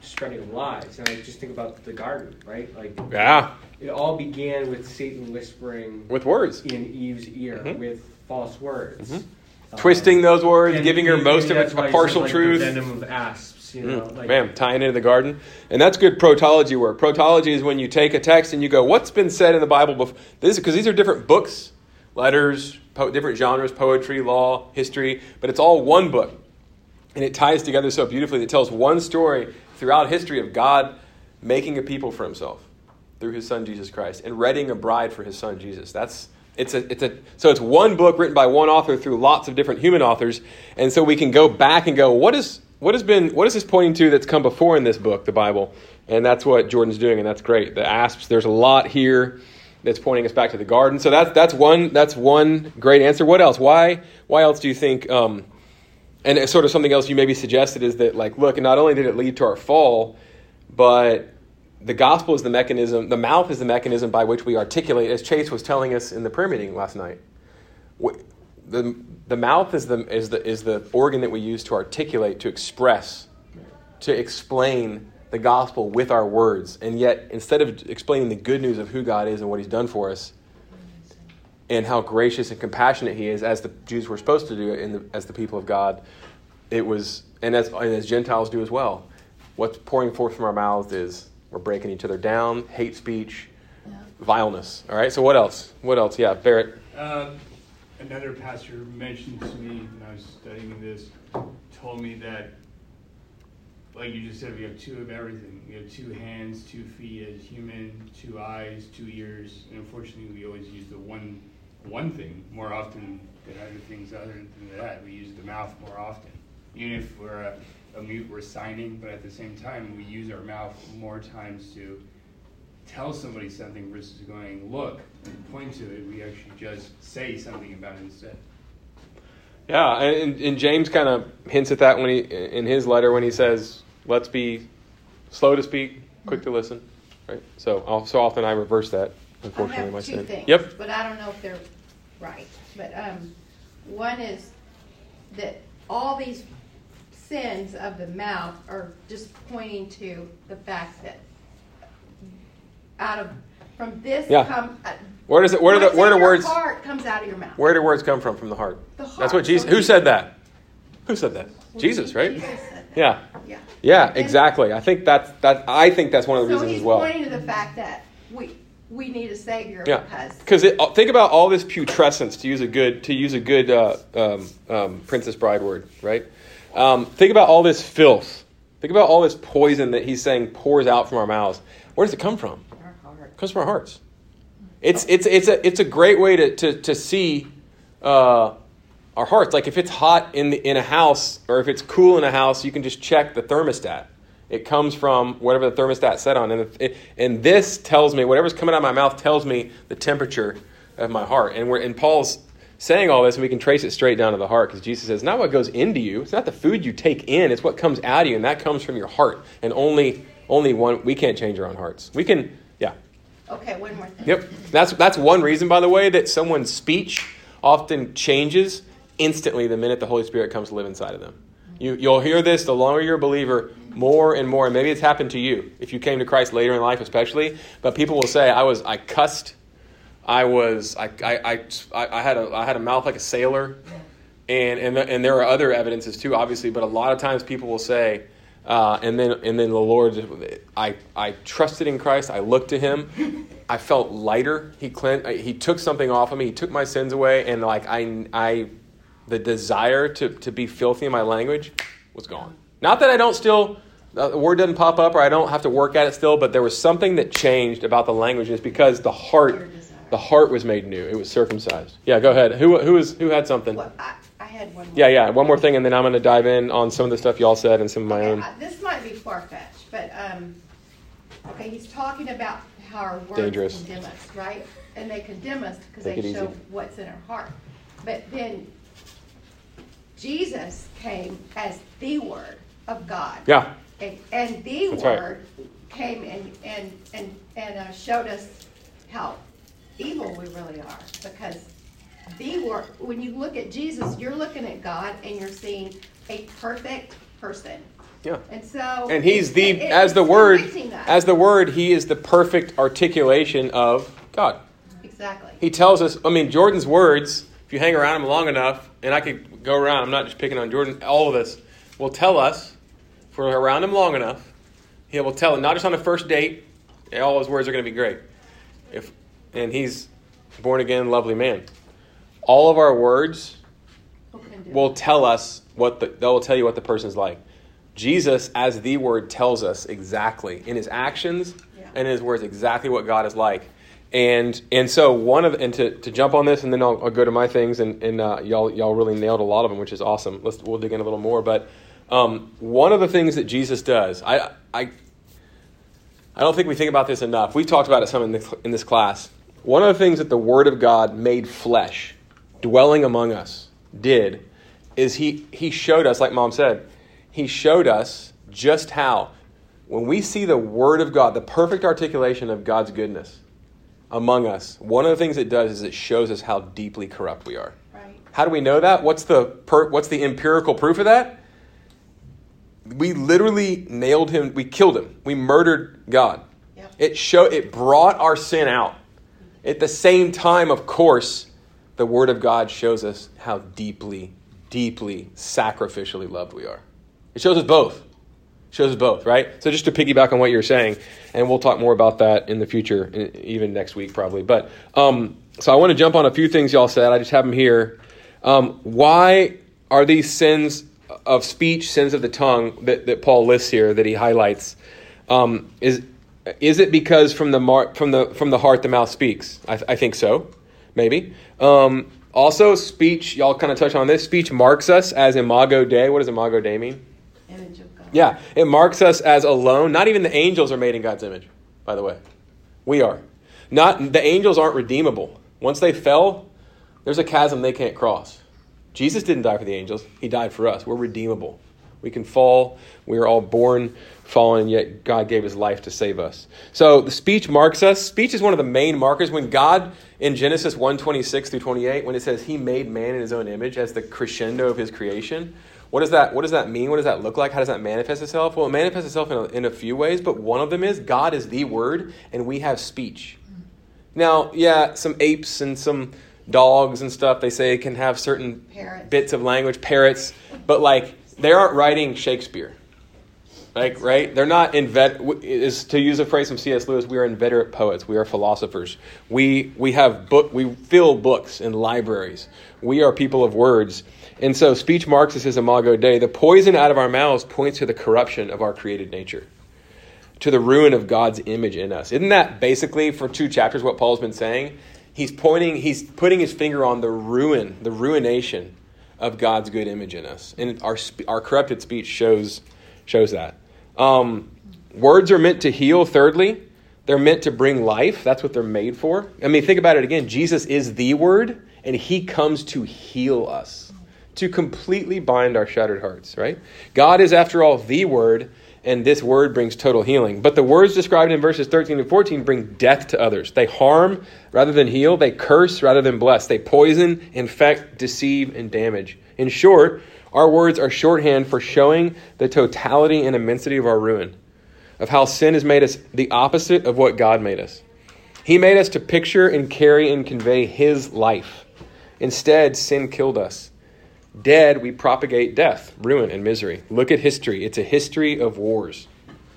spreading of lies. And I just think about the garden, right? Like Yeah, it all began with Satan whispering with words, in Eve's ear Mhm. with false words, Mhm. Um, twisting those words, giving her most of it a partial like, truth. The venom of asps, you know, Mm, like Bam, tying into the garden. And that's good protology work. Protology is when you take a text and you go, what's been said in the Bible before? This because these are different books, letters, po- different genres, poetry, law, history, but it's all one book. And it ties together so beautifully. It tells one story throughout history of God making a people for himself through his son Jesus Christ and readying a bride for his son Jesus. That's it's a, it's a so it's one book written by one author through lots of different human authors, and so we can go back and go, what is what has been what is this pointing to that's come before in this book, the Bible, and that's what Jordan's doing, and that's great. The asps, there's a lot here that's pointing us back to the garden. So that's that's one that's one great answer. What else? Why why else do you think? Um, and sort of something else you maybe suggested is that like look, not only did it lead to our fall, but the gospel is the mechanism, the mouth is the mechanism by which we articulate, as Chase was telling us in the prayer meeting last night. Wh- The, the mouth is the, is, the, is the organ that we use to articulate, to express, to explain the gospel with our words. And yet, instead of explaining the good news of who God is and what He's done for us, and how gracious and compassionate He is, as the Jews were supposed to do in the, as the people of God, it was, and as, and as Gentiles do as well. What's pouring forth from our mouths is we're breaking each other down, hate speech, Yeah. vileness. All right. So what else? What else? Yeah, Barrett. Uh, another pastor mentioned to me when I was studying this, told me that, like you just said, we have two of everything. We have two hands, two feet as human, two eyes, two ears, and unfortunately, we always use the one one thing more often than other things other than that. We use the mouth more often. Even if we're a, a mute, we're signing, but at the same time, we use our mouth more times to tell somebody something versus going, look, and point to it. We actually just say something about it instead. Yeah, and, and James kind of hints at that when he in his letter when he says, "Let's be slow to speak, quick to listen." Right. So so often I reverse that. Unfortunately, I Unfortunately, have my two sin. things, Yep. but I don't know if they're right. But um, one is that all these sins of the mouth are just pointing to the fact that out of from this Yeah. come uh, Where does it? Where do the where do words? heart comes out of your mouth. Where do words come from? From the heart. The That's what Jesus. So Who said that? Who said that? Well, Jesus, right? Jesus said that. Yeah. Yeah. Yeah. And- Exactly. I think that's that. I think that's one of the So reasons he's as well. pointing to the fact that we we need a savior Yeah, because because think about all this putrescence to use a good to use a good uh, um, um, Princess Bride word, right? Um, think about all this filth. Think about all this poison that he's saying pours out from our mouths. Where does it come from? Comes from our hearts. It's it's it's a it's a great way to to to see uh, our hearts. Like if it's hot in the, in a house or if it's cool in a house, you can just check the thermostat. It comes from whatever the thermostat set on. And, it, and this tells me, whatever's coming out of my mouth tells me the temperature of my heart. And, we're, and Paul's saying all this, and we can trace it straight down to the heart because Jesus says, not what goes into you, it's not the food you take in, it's what comes out of you, and that comes from your heart. And only, only one, we can't change our own hearts. We can, yeah. Okay, one more thing. Yep. That's, that's one reason, by the way, that someone's speech often changes instantly the minute the Holy Spirit comes to live inside of them. You, you'll hear this the longer you're a believer, more and more, and maybe it's happened to you if you came to Christ later in life, especially. But people will say, "I was, I cussed, I was, I, I, I, I had a, I had a mouth like a sailor," and and and there are other evidences too, obviously. But a lot of times people will say, uh, and then and then the Lord, I, I trusted in Christ. I looked to Him. I felt lighter. He cleansed, He took something off of me. He took my sins away, and like I, I the desire to, to be filthy in my language was gone. Not that I don't still, the word doesn't pop up or I don't have to work at it still, but there was something that changed about the language. It's because the heart, the heart was made new. It was circumcised. Yeah, go ahead. Who, who, is, who had something? Well, I had one more. Yeah, yeah. One more thing, and then I'm going to dive in on some of the stuff y'all said and some of my Okay, own. I- This might be far-fetched, but, um, okay, he's talking about how our words Dangerous. condemn us, right? And they condemn us because Take they show easy. what's in our heart. But then Jesus came as the Word of God. Yeah, And, and the That's right. Word came and, and, and, and uh, showed us how evil we really are. Because the Word, when you look at Jesus, you're looking at God and you're seeing a perfect person. yeah. And so. And he's the, it- it- as the word, as the word, he is the perfect articulation of God. Exactly. He tells us, I mean, Jordan's words, if you hang around him long enough, and I could go around, I'm not just picking on Jordan, all of us will tell us, if we're around him long enough, he will tell it, not just on the first date, all his words are going to be great. If, and he's born again, lovely man. All of our words will tell us what the, they will tell you what the person's like. Jesus, as the word, tells us exactly in his actions Yeah. and in his words exactly what God is like. And and so one of and to, to jump on this and then I'll, I'll go to my things and, and uh, y'all y'all really nailed a lot of them, which is awesome. Let's we'll dig in a little more. But um, one of the things that Jesus does, I I I don't think we think about this enough. We've talked about it some in this, in this class. One of the things that the Word of God made flesh, dwelling among us, did is he, he showed us, like mom said, he showed us just how, when we see the Word of God, the perfect articulation of God's goodness among us, one of the things it does is it shows us how deeply corrupt we are. Right. How do we know that? What's the, per, what's the empirical proof of that? we literally nailed him we killed him we murdered god Yep. it show it brought our sin out at the same time of course the word of god shows us how deeply deeply sacrificially loved we are it shows us both It shows us both right so just to piggyback on what you're saying and we'll talk more about that in the future even next week probably but um, so i want to jump on a few things y'all said i just have them here um, why are these sins of speech, sins of the tongue that, that Paul lists here that he highlights? Um, is is it because from the mar- from the from the heart the mouth speaks? I, I think so, maybe. Um, also, speech. Y'all kind of touch on this. Speech marks us as imago Dei. What does imago Dei mean? Image of God. Yeah, it marks us as alone. Not even the angels are made in God's image, by the way. We are. Not the angels aren't redeemable. Once they fell, there's a chasm they can't cross. Jesus didn't die for the angels. He died for us. We're redeemable. We can fall. We are all born fallen, yet God gave his life to save us. So the speech marks us. Speech is one of the main markers. When God in Genesis 1 26 through 28, when it says he made man in his own image as the crescendo of his creation, what does that what does that mean? What does that look like? How does that manifest itself? Well, it manifests itself in a, in a few ways, but one of them is God is the word and we have speech. Now, yeah, some apes and some dogs and stuff, they say can have certain Parrots. bits of language, parrots, but like they aren't writing Shakespeare. Like, right? They're not invent is to use a phrase from C.S. Lewis, we are inveterate poets, we are philosophers. We we have book we fill books in libraries. We are people of words. And so speech marks us as imago Dei. The poison out of our mouths points to the corruption of our created nature to the ruin of God's image in us. Isn't that basically for two chapters what Paul's been saying? He's pointing, he's putting his finger on the ruin, the ruination of God's good image in us. And our, our corrupted speech shows, shows that. Um, words are meant to heal, thirdly. They're meant to bring life. That's what they're made for. I mean, think about it again. Jesus is the Word, and He comes to heal us, to completely bind our shattered hearts, right? God is, after all, the Word, and this Word brings total healing. But the words described in verses 13 and 14 bring death to others. They harm rather than heal, they curse rather than bless, they poison, infect, deceive, and damage. In short, our words are shorthand for showing the totality and immensity of our ruin of how sin has made us the opposite of what God made us. He made us to picture and carry and convey His life. Instead, sin killed us. Dead, we propagate death, ruin, and misery. Look at history. It's a history of wars.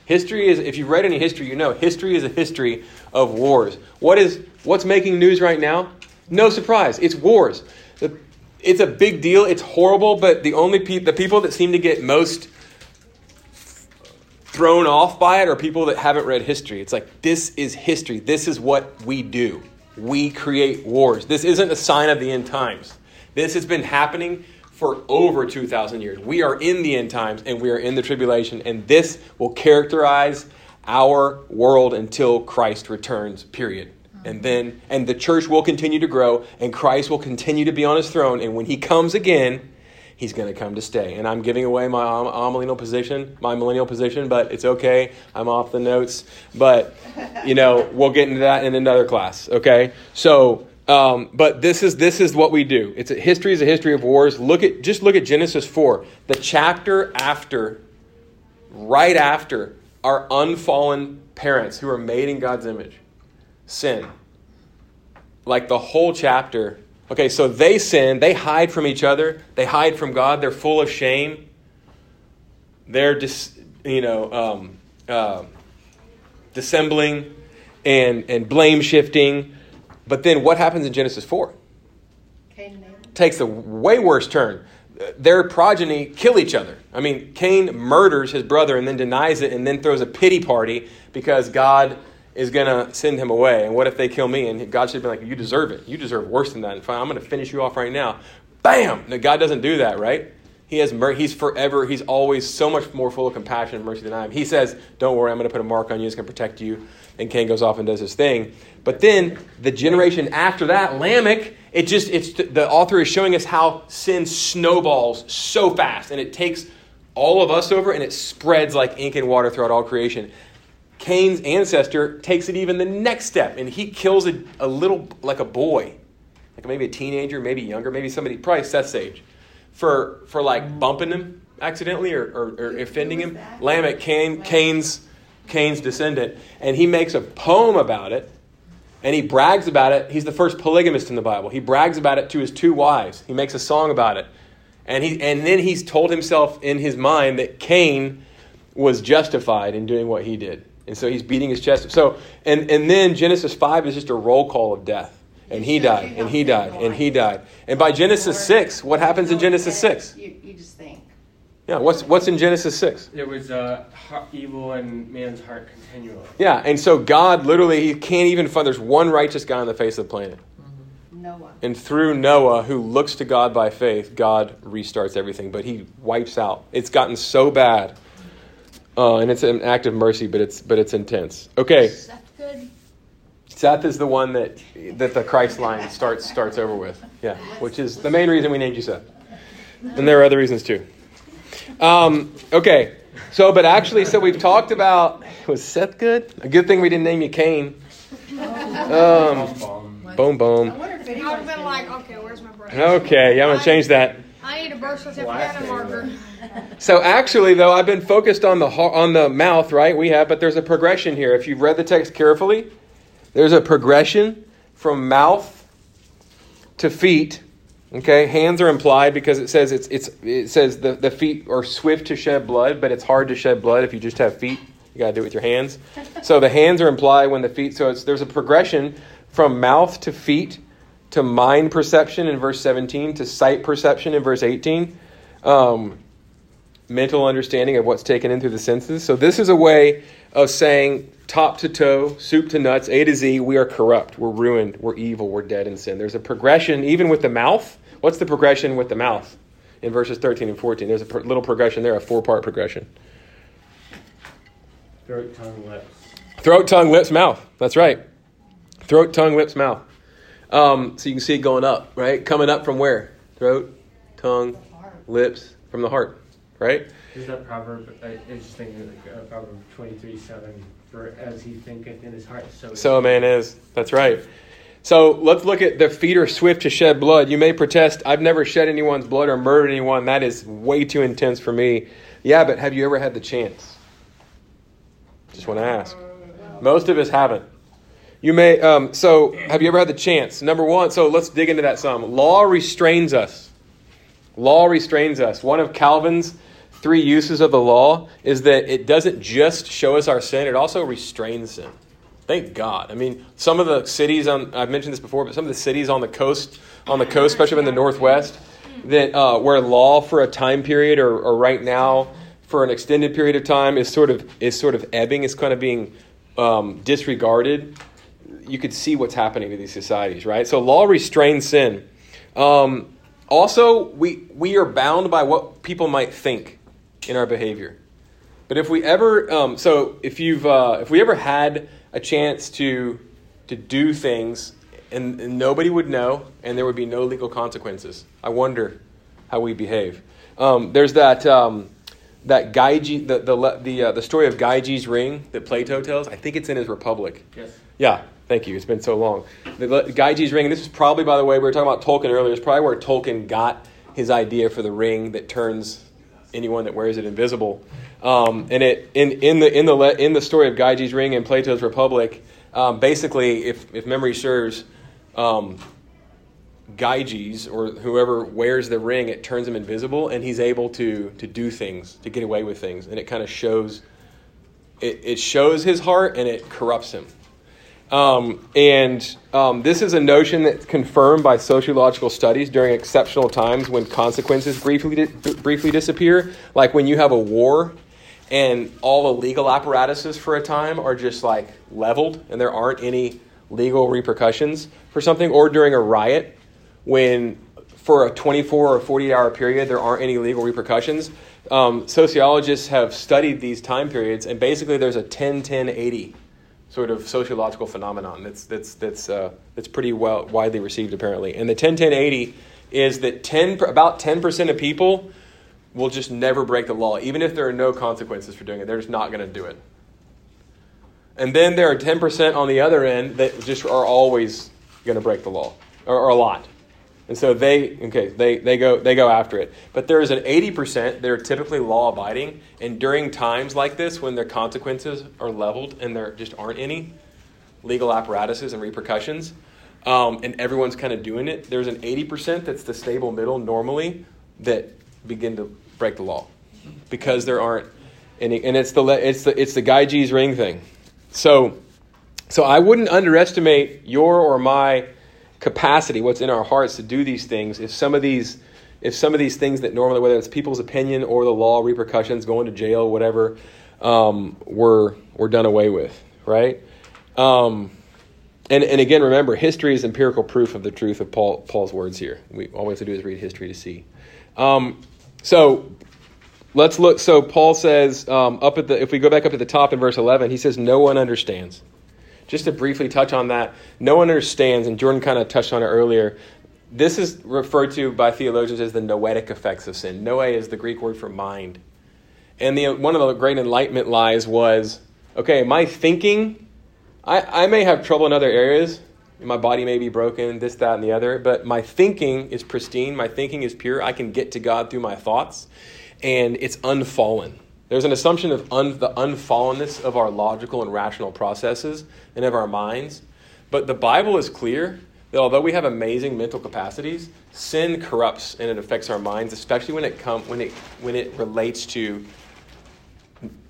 History is, if you've read any history, you know history is a history of wars. What is what's making news right now? No surprise. It's wars. It's a big deal. It's horrible, but the only pe- the people that seem to get most thrown off by it are people that haven't read history. It's like, this is history. This is what we do. We create wars. This isn't a sign of the end times. This has been happening for over 2,000 years. We are in the end times and we are in the tribulation, and this will characterize our world until Christ returns, period. And mm-hmm. then, and the church will continue to grow, and Christ will continue to be on his throne. And when he comes again, he's going to come to stay. And I'm giving away my millennial position, my millennial position, but it's okay. I'm off the notes. But, you know, we'll get into that in another class, okay? So, um, but this is this is what we do. It's a, history is a history of wars. Look at just look at Genesis 4, the chapter after right after our unfallen parents who are made in God's image sin. Like the whole chapter Okay, so they sin, they hide from each other, they hide from God, they're full of shame. They're just you know, um, uh, dissembling and, and blame shifting. But then what happens in Genesis 4? Cain Takes a way worse turn. Their progeny kill each other. I mean, Cain murders his brother and then denies it and then throws a pity party because God is going to send him away. And what if they kill me? And God should be like, you deserve it. You deserve worse than that. And fine, I'm going to finish you off right now. Bam! No, God doesn't do that, right? He has mer- he's forever, he's always so much more full of compassion and mercy than I am. He says, Don't worry, I'm going to put a mark on you, it's going to protect you. And Cain goes off and does his thing. But then the generation after that, Lamech, it just, it's the author is showing us how sin snowballs so fast and it takes all of us over and it spreads like ink and water throughout all creation. Cain's ancestor takes it even the next step and he kills a, a little, like a boy, like maybe a teenager, maybe younger, maybe somebody, probably Seth's age, for, for like bumping him accidentally or, or, or offending him. Lamech, Cain, Cain's, Cain's descendant. And he makes a poem about it and he brags about it. He's the first polygamist in the Bible. He brags about it to his two wives. He makes a song about it. And, he, and then he's told himself in his mind that Cain was justified in doing what he did. And so he's beating his chest. So, and, and then Genesis 5 is just a roll call of death. And he died, and he died, and he died. And by Genesis 6, what happens in Genesis 6? You, you just think. Yeah, what's, what's in Genesis 6? There was uh, evil in man's heart continually. Yeah, and so God literally, he can't even find, there's one righteous guy on the face of the planet. Noah. And through Noah, who looks to God by faith, God restarts everything, but he wipes out. It's gotten so bad uh, and it's an act of mercy, but it's but it's intense. Okay. Seth good. Seth is the one that that the Christ line starts starts over with. Yeah, which is the main reason we named you Seth, and there are other reasons too. Um, okay, so but actually, so we've talked about was Seth good? A good thing we didn't name you Cain. Um, boom boom. I wonder if I would been been like, okay, where's my brush? Okay, yeah, I'm gonna change that. I need a birth certificate and a marker. So actually, though, I've been focused on the on the mouth, right? We have, but there's a progression here. If you've read the text carefully, there's a progression from mouth to feet. Okay, hands are implied because it says it's it's it says the, the feet are swift to shed blood, but it's hard to shed blood if you just have feet. You got to do it with your hands. So the hands are implied when the feet. So it's, there's a progression from mouth to feet to mind perception in verse 17 to sight perception in verse 18. Um, mental understanding of what's taken in through the senses. So this is a way of saying top to toe, soup to nuts, A to Z, we are corrupt, we're ruined, we're evil, we're dead in sin. There's a progression even with the mouth. What's the progression with the mouth? In verses 13 and 14, there's a little progression there, a four part progression. Throat, tongue, lips. Throat, tongue, lips, mouth. That's right. Throat, tongue, lips, mouth. Um, so you can see it going up, right? Coming up from where? Throat, tongue, lips, from the heart, right? Is that proverb? I, I was just thinking like, uh, Proverb 23 7. For as he thinketh in his heart, so. So a man is. That's right. So let's look at the feet are swift to shed blood. You may protest, I've never shed anyone's blood or murdered anyone. That is way too intense for me. Yeah, but have you ever had the chance? Just want to ask. Most of us haven't. You may. Um, so, have you ever had the chance? Number one. So let's dig into that some. Law restrains us. Law restrains us. One of Calvin's three uses of the law is that it doesn't just show us our sin; it also restrains sin. Thank God. I mean, some of the cities on I've mentioned this before, but some of the cities on the coast, on the coast, especially in the Northwest, that uh, where law for a time period or, or right now for an extended period of time is sort of is sort of ebbing, is kind of being um, disregarded. You could see what's happening to these societies, right? So law restrains sin. Um, also, we we are bound by what people might think in our behavior. But if we ever, um, so if you've uh, if we ever had a chance to to do things and, and nobody would know and there would be no legal consequences, I wonder how we behave. Um, there's that um, that Gyges, the the the, uh, the story of Gyges' ring that Plato tells. I think it's in his Republic. Yes. Yeah, thank you. It's been so long. The Gyges' ring, and this is probably, by the way, we were talking about Tolkien earlier. It's probably where Tolkien got his idea for the ring that turns anyone that wears it invisible. Um, and it in in the in the in the story of Gyges' ring and Plato's Republic, um, basically, if if memory serves. Um, Gyges or whoever wears the ring, it turns him invisible, and he's able to to do things, to get away with things, and it kind of shows. It, it shows his heart, and it corrupts him. Um, and um, this is a notion that's confirmed by sociological studies during exceptional times when consequences briefly di- briefly disappear, like when you have a war and all the legal apparatuses for a time are just like leveled, and there aren't any legal repercussions for something, or during a riot when for a 24 or 48 hour period there aren't any legal repercussions. Um, sociologists have studied these time periods, and basically there's a 10 10 80 sort of sociological phenomenon that's, that's, that's, uh, that's pretty well widely received apparently. And the 10 10 80 is that 10, about 10% of people will just never break the law, even if there are no consequences for doing it. They're just not going to do it. And then there are 10% on the other end that just are always going to break the law, or, or a lot. And so they okay they, they go they go after it. But there is an eighty percent that are typically law abiding, and during times like this when their consequences are leveled and there just aren't any legal apparatuses and repercussions, um, and everyone's kind of doing it, there's an eighty percent that's the stable middle normally that begin to break the law because there aren't any, and it's the it's the it's the Gyges ring thing. So so I wouldn't underestimate your or my capacity, what's in our hearts to do these things, if some of these if some of these things that normally, whether it's people's opinion or the law repercussions, going to jail, whatever, um, were were done away with, right? Um, and and again, remember, history is empirical proof of the truth of Paul Paul's words here. We all we have to do is read history to see. Um, so let's look. So Paul says um, up at the if we go back up to the top in verse eleven, he says, "No one understands." Just to briefly touch on that, no one understands, and Jordan kind of touched on it earlier. This is referred to by theologians as the noetic effects of sin. Noe is the Greek word for mind. And the, one of the great enlightenment lies was okay, my thinking, I, I may have trouble in other areas. My body may be broken, this, that, and the other, but my thinking is pristine. My thinking is pure. I can get to God through my thoughts, and it's unfallen. There's an assumption of un, the unfallenness of our logical and rational processes and of our minds. But the Bible is clear that although we have amazing mental capacities, sin corrupts and it affects our minds, especially when it, come, when it, when it relates to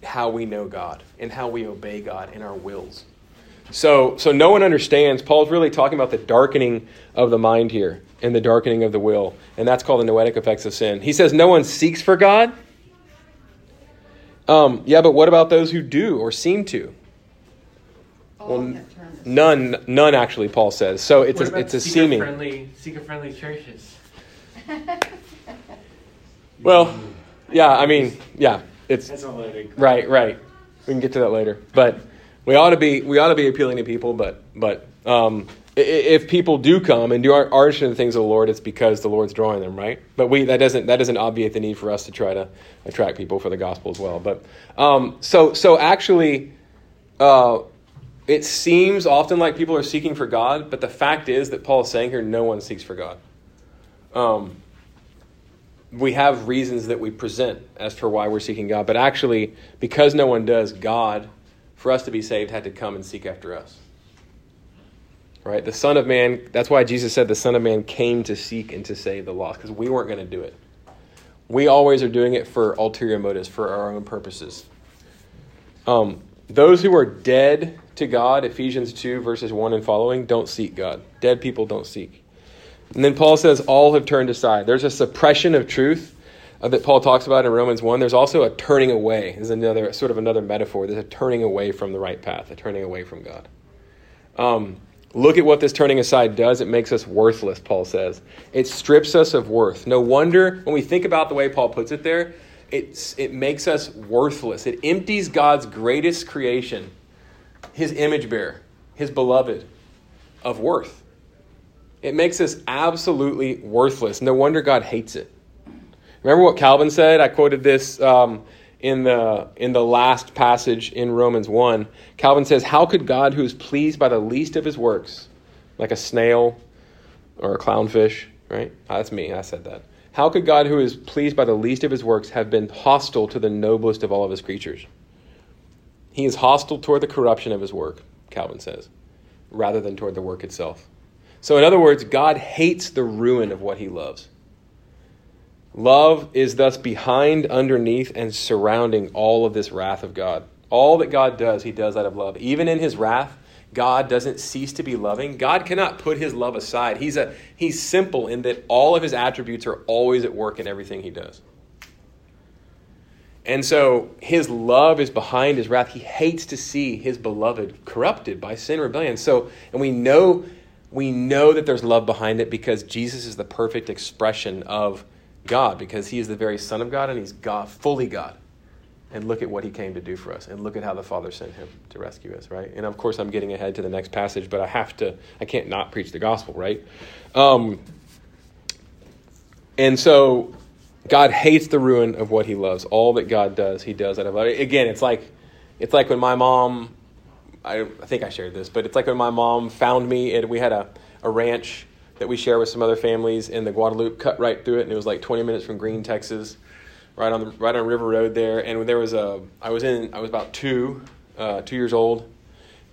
how we know God and how we obey God in our wills. So, so no one understands. Paul's really talking about the darkening of the mind here and the darkening of the will. And that's called the noetic effects of sin. He says no one seeks for God um, yeah, but what about those who do or seem to? well, none, none actually. Paul says so. It's a, it's a seeming. Friendly, seeker friendly churches. well, yeah. I mean, yeah. It's That's all right, right. Right. We can get to that later. But we ought to be we ought to be appealing to people. But but um, if people do come and do are, are interested in the things of the Lord, it's because the Lord's drawing them, right? But we that doesn't that doesn't obviate the need for us to try to attract people for the gospel as well. But um, so so actually, uh, it seems often like people are seeking for God, but the fact is that Paul is saying here, no one seeks for God. Um, we have reasons that we present as for why we're seeking God, but actually, because no one does, God, for us to be saved, had to come and seek after us. Right? The Son of Man, that's why Jesus said the Son of Man came to seek and to save the lost, because we weren't going to do it. We always are doing it for ulterior motives, for our own purposes. Um, those who are dead to God, Ephesians 2, verses 1 and following, don't seek God. Dead people don't seek. And then Paul says, all have turned aside. There's a suppression of truth uh, that Paul talks about in Romans 1. There's also a turning away. There's another sort of another metaphor. There's a turning away from the right path, a turning away from God. Um, Look at what this turning aside does. It makes us worthless, Paul says. It strips us of worth. No wonder when we think about the way Paul puts it there, it's, it makes us worthless. It empties God's greatest creation, his image bearer, his beloved, of worth. It makes us absolutely worthless. No wonder God hates it. Remember what Calvin said? I quoted this um, in the in the last passage in Romans 1, Calvin says, "How could God who is pleased by the least of his works, like a snail or a clownfish, right? Oh, that's me, I said that. How could God who is pleased by the least of his works have been hostile to the noblest of all of his creatures? He is hostile toward the corruption of his work, Calvin says, rather than toward the work itself. So in other words, God hates the ruin of what he loves. Love is thus behind, underneath, and surrounding all of this wrath of God. All that God does, He does out of love. Even in His wrath, God doesn't cease to be loving. God cannot put His love aside. He's, a, he's simple in that all of His attributes are always at work in everything He does. And so His love is behind His wrath. He hates to see His beloved corrupted by sin rebellion. So, and we know, we know that there's love behind it because Jesus is the perfect expression of God because he is the very Son of God and he's God, fully God. And look at what he came to do for us. And look at how the Father sent him to rescue us, right? And of course, I'm getting ahead to the next passage, but I have to, I can't not preach the gospel, right? Um, and so, God hates the ruin of what he loves. All that God does, he does out of love. Again, it's like, it's like when my mom, I, I think I shared this, but it's like when my mom found me and we had a, a ranch that we share with some other families in the Guadalupe, cut right through it, and it was like 20 minutes from Gruene, Texas, right on the right on River Road there. And there was a, I was in, I was about two, uh, two years old,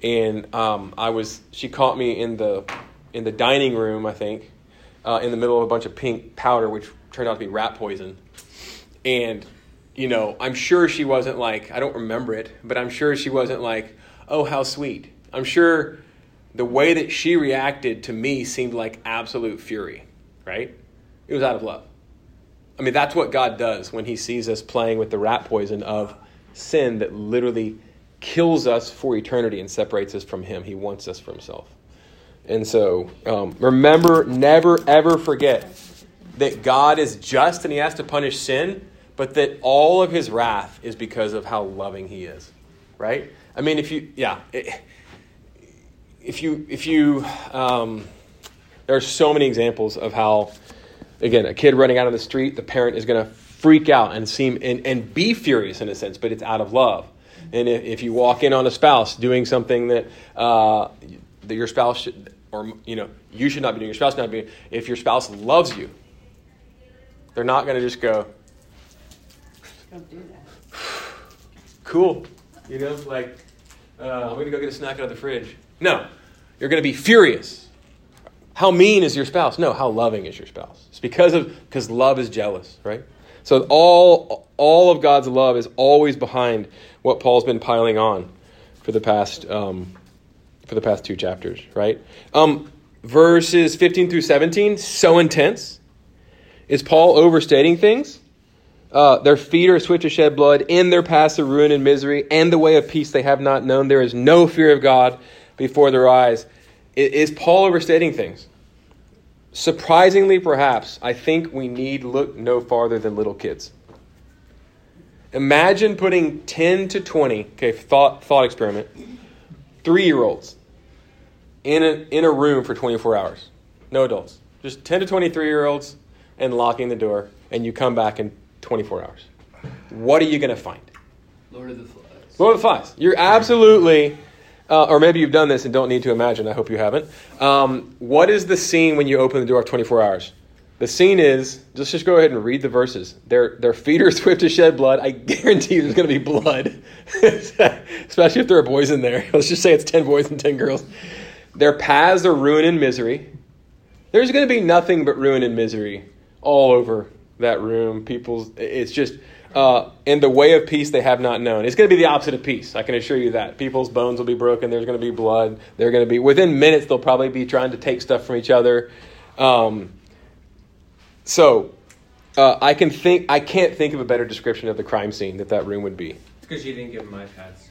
and um, I was, she caught me in the, in the dining room, I think, uh, in the middle of a bunch of pink powder, which turned out to be rat poison, and you know, I'm sure she wasn't like, I don't remember it, but I'm sure she wasn't like, oh, how sweet. I'm sure the way that she reacted to me seemed like absolute fury, right? It was out of love. I mean, that's what God does when He sees us playing with the rat poison of sin that literally kills us for eternity and separates us from Him. He wants us for Himself. And so, um, remember, never ever forget that God is just and He has to punish sin, but that all of His wrath is because of how loving He is, right? I mean, if you, yeah. It, if you if you um, there are so many examples of how again a kid running out on the street the parent is going to freak out and seem and, and be furious in a sense but it's out of love. And if, if you walk in on a spouse doing something that uh, that your spouse should or you know you should not be doing your spouse not be if your spouse loves you they're not going to just go Don't do that. cool you know like uh, i'm going to go get a snack out of the fridge. No you're going to be furious. How mean is your spouse? No, how loving is your spouse? It's because of because love is jealous, right? So all all of God's love is always behind what Paul's been piling on for the past um, for the past two chapters, right? Um, verses 15 through 17, so intense. Is Paul overstating things? Uh, their feet are swift to shed blood. In their paths of ruin and misery, and the way of peace they have not known. There is no fear of God before their eyes. Is Paul overstating things? Surprisingly, perhaps, I think we need look no farther than little kids. Imagine putting 10 to 20, okay, thought, thought experiment, three year olds in a, in a room for 24 hours. No adults. Just 10 to 23 year olds and locking the door, and you come back in 24 hours. What are you going to find? Lord of the Flies. Lord of the Flies. You're absolutely, uh, or maybe you've done this and don't need to imagine. I hope you haven't. Um, what is the scene when you open the door of 24 hours? The scene is just just go ahead and read the verses. Their their feet are swift to shed blood. I guarantee you there's going to be blood, especially if there are boys in there. Let's just say it's ten boys and ten girls. Their paths are ruin and misery. There's going to be nothing but ruin and misery all over that room. People's it's just uh, in the way of peace they have not known. It's going to be the opposite of peace. I can assure you that people's bones will be broken. There's going to be blood. They're going to be within minutes. They'll probably be trying to take stuff from each other. Um, so uh, I can think I can't think of a better description of the crime scene that that room would be. Because you didn't give them iPads.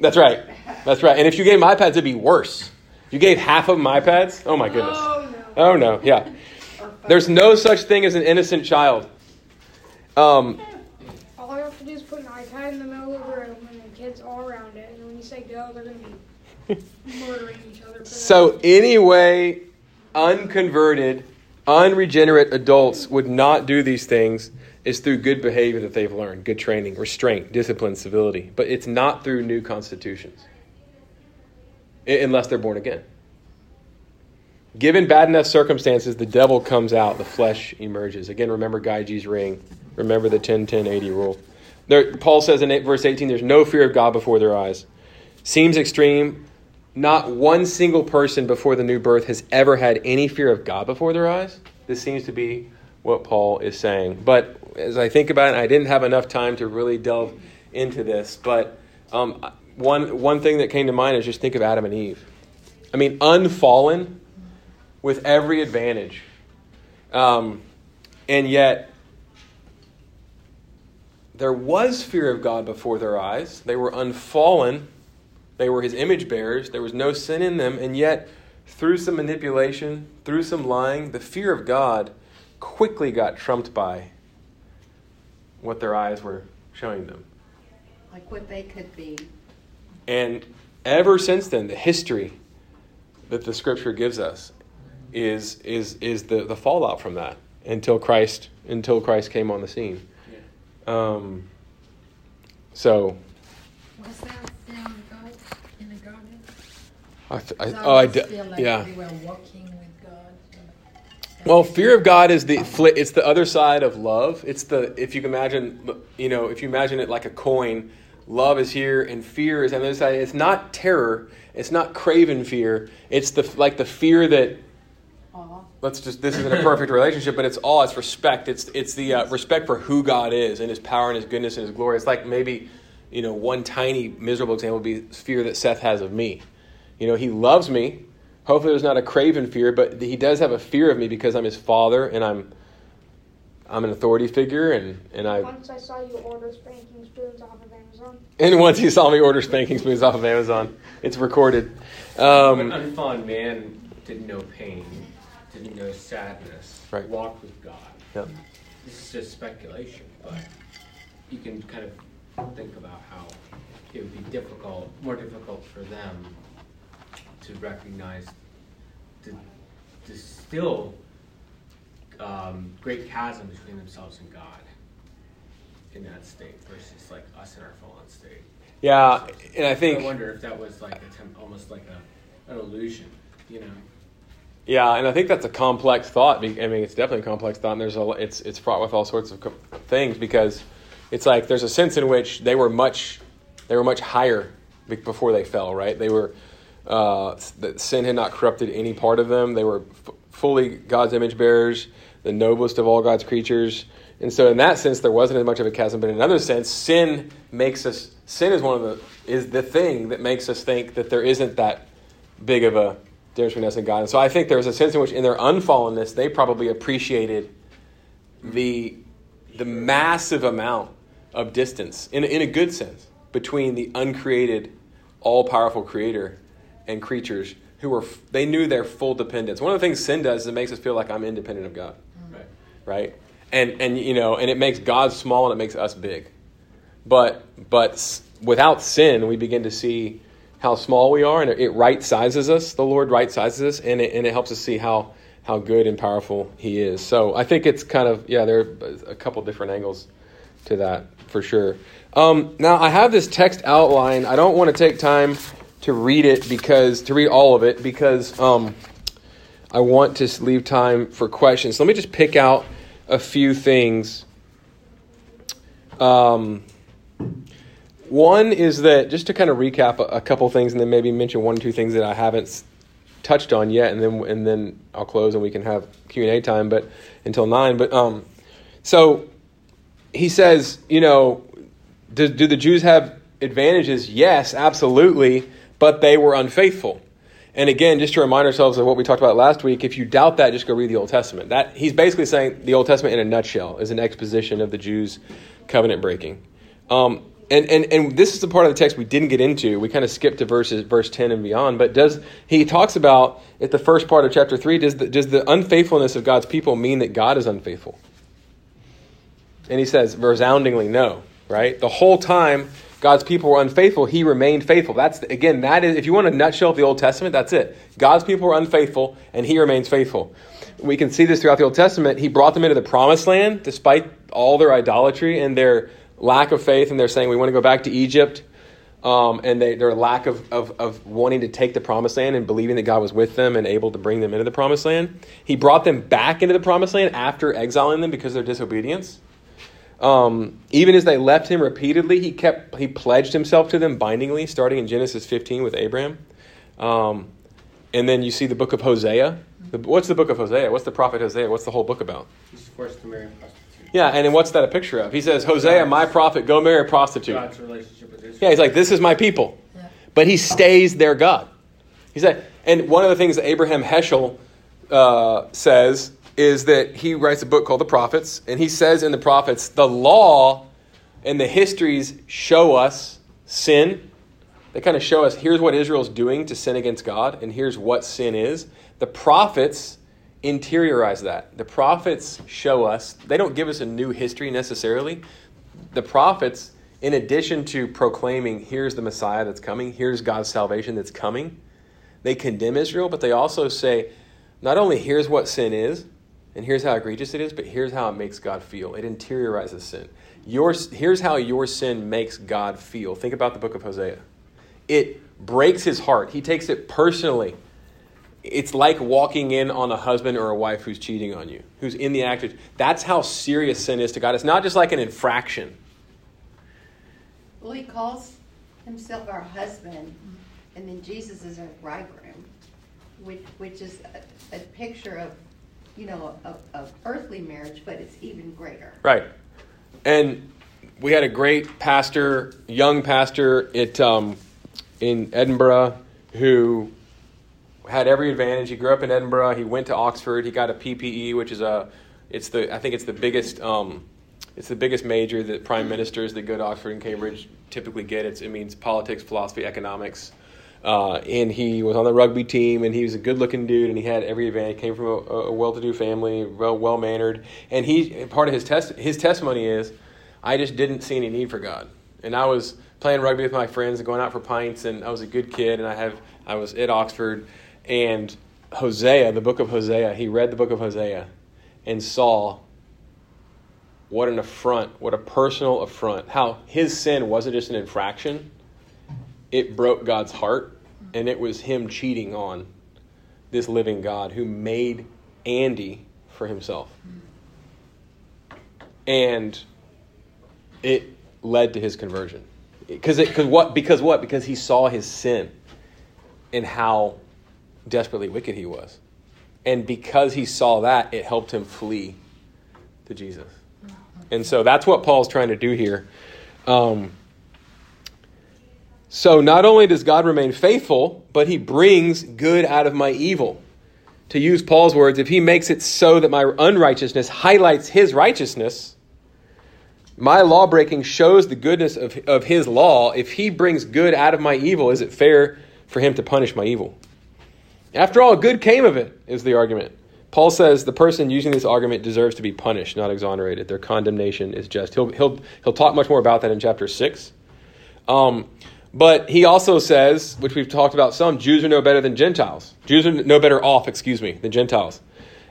That's right. That's right. And if you gave them iPads, it'd be worse. You gave half of them iPads, oh my goodness. Oh no. Oh no, yeah. There's no such thing as an innocent child. Um, All I have to do is put an iPad in the middle of the room and the kids all around it. And when you say go, they're going to be murdering each other. So anyway, unconverted, unregenerate adults would not do these things It's through good behavior that they've learned, good training, restraint, discipline, civility. But it's not through new constitutions, unless they're born again. Given bad enough circumstances, the devil comes out, the flesh emerges. Again, remember Gyges' ring. Remember the 10 10 80 rule. There, Paul says in verse 18, there's no fear of God before their eyes. Seems extreme. Not one single person before the new birth has ever had any fear of God before their eyes. This seems to be what Paul is saying. But as I think about it, I didn't have enough time to really delve into this. But um, one, one thing that came to mind is just think of Adam and Eve. I mean, unfallen with every advantage. Um, and yet, there was fear of God before their eyes. They were unfallen. They were his image bearers. There was no sin in them. And yet, through some manipulation, through some lying, the fear of God quickly got trumped by what their eyes were showing them. Like what they could be. And ever since then, the history that the scripture gives us is is is the, the fallout from that until Christ until Christ came on the scene. Um, so Was that fear of God in the garden? I, f- I- Because oh I feel like yeah. We were walking with God. Well, fear of God is the it's the other side of love. It's the if you can imagine you know if you imagine it like a coin, love is here and fear is on the other side. It's not terror. It's not craven fear. It's the like the fear that let's just this isn't a perfect relationship, but it's all it's respect. It's it's the uh, respect for who God is and His power and His goodness and His glory. It's like maybe you know one tiny miserable example would be fear that Seth has of me. You know, he loves me. Hopefully, there's not a craven fear, but he does have a fear of me because I'm his father and I'm I'm an authority figure and and I Once I saw you order spanking spoons off of Amazon. and once he saw me order spanking spoons off of Amazon, it's recorded. When Um, unfallen man didn't know pain, didn't know sadness, Right. walked with God. Yep. This is just speculation, but you can kind of think about how it would be difficult, more difficult for them to recognize the, the still um, great chasm between themselves and God in that state versus like us in our fallen state. yeah, and I think I wonder if that was like a temp, almost like a, an illusion, you know? Yeah, and I think that's a complex thought. I mean, it's definitely a complex thought, and there's a it's it's fraught with all sorts of things because it's like there's a sense in which they were much they were much higher before they fell. Right? They were uh, that sin had not corrupted any part of them. They were f- fully God's image bearers, the noblest of all God's creatures. And so, in that sense, there wasn't as much of a chasm. But in another sense, sin makes us sin is one of the is the thing that makes us think that there isn't that big of a difference between us and God. And so I think there's a sense in which, in their unfallenness, they probably appreciated the the massive amount of distance, in in a good sense, between the uncreated, all powerful Creator and creatures who were they knew their full dependence. One of the things sin does is it makes us feel like I'm independent of God, Right. right? And and you know, and it makes God small and it makes us big. but but without sin, we begin to see how small we are, and it, it right sizes us. The Lord right sizes us, and it, and it helps us see how how good and powerful He is. So I think it's kind of yeah, there are a couple different angles to that for sure. Um, now I have this text outline. I don't want to take time to read it because to read all of it because um, I want to leave time for questions. Let me just pick out a few things. Um, one is that just to kind of recap a, a couple things, and then maybe mention one or two things that I haven't touched on yet, and then and then I'll close and we can have Q and A time. But until nine. But um, so he says, you know, do, do the Jews have advantages? Yes, absolutely, but they were unfaithful. And again, just to remind ourselves of what we talked about last week, if you doubt that, just go read the Old Testament. That he's basically saying the Old Testament in a nutshell is an exposition of the Jews' covenant breaking. Um, and, and, and this is the part of the text we didn't get into. We kind of skipped to verses verse ten and beyond. But does he talks about at the first part of chapter three? Does the, does the unfaithfulness of God's people mean that God is unfaithful? And he says resoundingly no. Right. The whole time God's people were unfaithful, he remained faithful. That's again, that is if you want a nutshell of the Old Testament, that's it. God's people were unfaithful and he remains faithful. We can see this throughout the Old Testament. He brought them into the promised land despite all their idolatry and their lack of faith, and they're saying we want to go back to Egypt. Um, and they, their lack of, of, of wanting to take the promised land and believing that God was with them and able to bring them into the promised land. He brought them back into the promised land after exiling them because of their disobedience. Um, even as they left him repeatedly, he kept he pledged himself to them bindingly, starting in Genesis 15 with Abraham. Um, and then you see the book of Hosea. The, what's the book of Hosea? What's the prophet Hosea? What's the whole book about? He's forced to marry a prostitute. Yeah, and then what's that a picture of? He says, Hosea, my prophet, go marry a prostitute. God's relationship with Israel. Yeah, he's like, this is my people. But he stays their God. He said, and one of the things that Abraham Heschel uh, says is that he writes a book called The Prophets, and he says in the prophets, the law and the histories show us sin. They kind of show us here's what Israel's doing to sin against God, and here's what sin is. The prophets interiorize that. The prophets show us, they don't give us a new history necessarily. The prophets, in addition to proclaiming, here's the Messiah that's coming, here's God's salvation that's coming, they condemn Israel, but they also say, not only here's what sin is, and here's how egregious it is, but here's how it makes God feel. It interiorizes sin. Your, here's how your sin makes God feel. Think about the book of Hosea. It breaks his heart. He takes it personally. It's like walking in on a husband or a wife who's cheating on you, who's in the act of. That's how serious sin is to God. It's not just like an infraction. Well, he calls himself our husband, and then Jesus is our bridegroom, which, which is a, a picture of, you know, of, of earthly marriage, but it's even greater. Right. And we had a great pastor, young pastor at um, in Edinburgh, who had every advantage. He grew up in Edinburgh. He went to Oxford. He got a PPE, which is a, it's the I think it's the biggest um, it's the biggest major that prime ministers that go to Oxford and Cambridge typically get. It's, it means politics, philosophy, economics. Uh, and he was on the rugby team, and he was a good-looking dude, and he had every advantage. Came from a, a well-to-do family, well, well-mannered, and he part of his test his testimony is, I just didn't see any need for God, and I was playing rugby with my friends and going out for pints, and I was a good kid, and I have I was at Oxford, and Hosea, the book of Hosea, he read the book of Hosea, and saw what an affront, what a personal affront. How his sin wasn't just an infraction, it broke God's heart, and it was him cheating on this living God who made Andy for himself. And it led to his conversion. Because it, cause what? Because what? Because he saw his sin and how desperately wicked he was. And because he saw that, it helped him flee to Jesus. And so that's what Paul's trying to do here. Um, so not only does God remain faithful, but he brings good out of my evil. To use Paul's words, if he makes it so that my unrighteousness highlights his righteousness, my law breaking shows the goodness of, of his law. If he brings good out of my evil, is it fair for him to punish my evil? After all, good came of it, is the argument. Paul says the person using this argument deserves to be punished, not exonerated. Their condemnation is just. He'll, he'll, he'll talk much more about that in chapter 6. Um, but he also says, which we've talked about some, Jews are no better than Gentiles. Jews are no better off, excuse me, than Gentiles.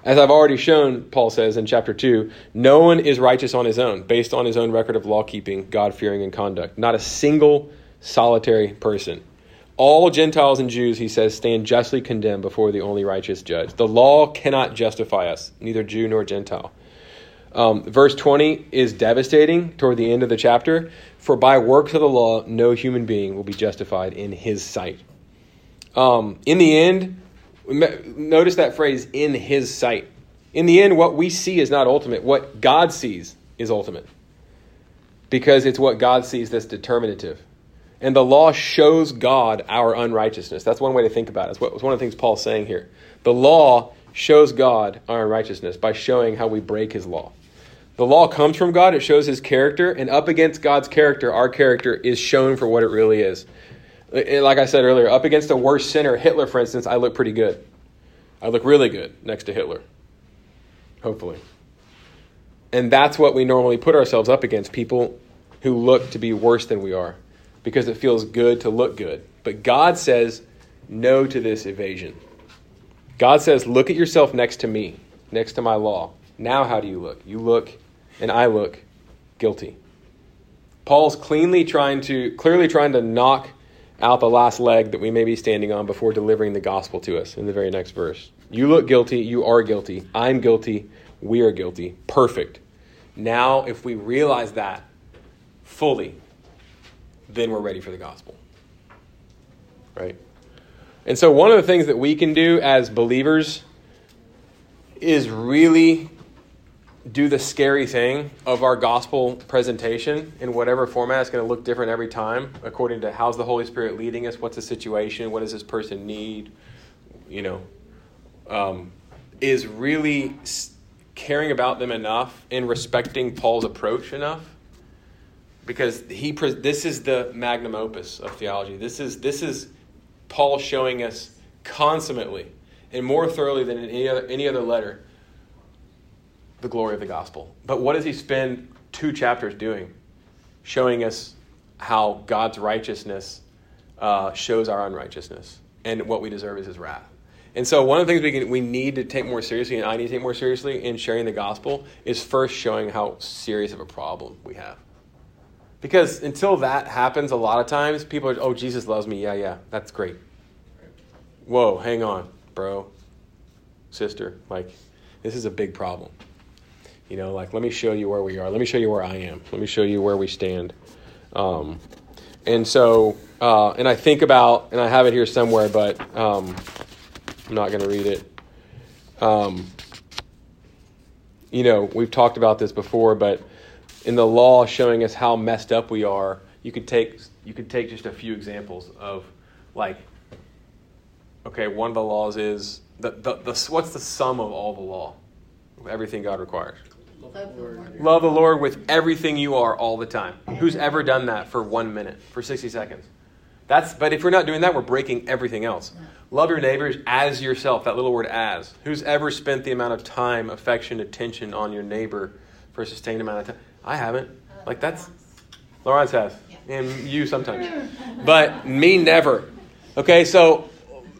As I've already shown, Paul says in chapter 2, no one is righteous on his own, based on his own record of law keeping, God fearing, and conduct. Not a single solitary person. All Gentiles and Jews, he says, stand justly condemned before the only righteous judge. The law cannot justify us, neither Jew nor Gentile. Um, verse 20 is devastating toward the end of the chapter. For by works of the law, no human being will be justified in his sight. Um, in the end, Notice that phrase, in his sight. In the end, what we see is not ultimate. What God sees is ultimate. Because it's what God sees that's determinative. And the law shows God our unrighteousness. That's one way to think about it. It's one of the things Paul's saying here. The law shows God our unrighteousness by showing how we break his law. The law comes from God, it shows his character, and up against God's character, our character is shown for what it really is. Uh, like I said earlier, up against a worse sinner, Hitler, for instance, I look pretty good. I look really good next to Hitler. Hopefully. And that's what we normally put ourselves up against people who look to be worse than we are because it feels good to look good. But God says no to this evasion. God says, look at yourself next to me, next to my law. Now, how do you look? You look, and I look guilty. Paul's cleanly trying to, clearly trying to knock out the last leg that we may be standing on before delivering the gospel to us in the very next verse. You look guilty, you are guilty, I'm guilty, we are guilty. Perfect. Now, if we realize that fully, then we're ready for the gospel. Right? And so, one of the things that we can do as believers is really do the scary thing of our gospel presentation in whatever format. It's going to look different every time according to how's the Holy Spirit leading us, what's the situation, what does this person need, you know, um, is really caring about them enough and respecting Paul's approach enough. Because he, this is the magnum opus of theology. This is this is Paul showing us consummately and more thoroughly than in any other any other letter the glory of the gospel. But what does he spend two chapters doing? Showing us how God's righteousness uh, shows our unrighteousness, and what we deserve is his wrath. And so, one of the things we, can, we need to take more seriously, and I need to take more seriously in sharing the gospel, is first showing how serious of a problem we have. Because until that happens, a lot of times people are, oh, Jesus loves me. Yeah, yeah, that's great. Whoa, hang on, bro, sister. Like, this is a big problem. You know, like, let me show you where we are. Let me show you where I am. Let me show you where we stand. Um, and so, uh, and I think about, and I have it here somewhere, but um, I'm not going to read it. Um, you know, we've talked about this before, but in the law showing us how messed up we are, you could take you could take just a few examples of like okay, one of the laws is the, the, the what's the sum of all the law? Everything God requires. Love the, Lord. Love the Lord with everything you are all the time. Who's ever done that for one minute, for 60 seconds? That's, but if we're not doing that, we're breaking everything else. Love your neighbors as yourself, that little word as. Who's ever spent the amount of time, affection, attention on your neighbor for a sustained amount of time? I haven't. Like that's, Lawrence has. And you sometimes. But me never. Okay, so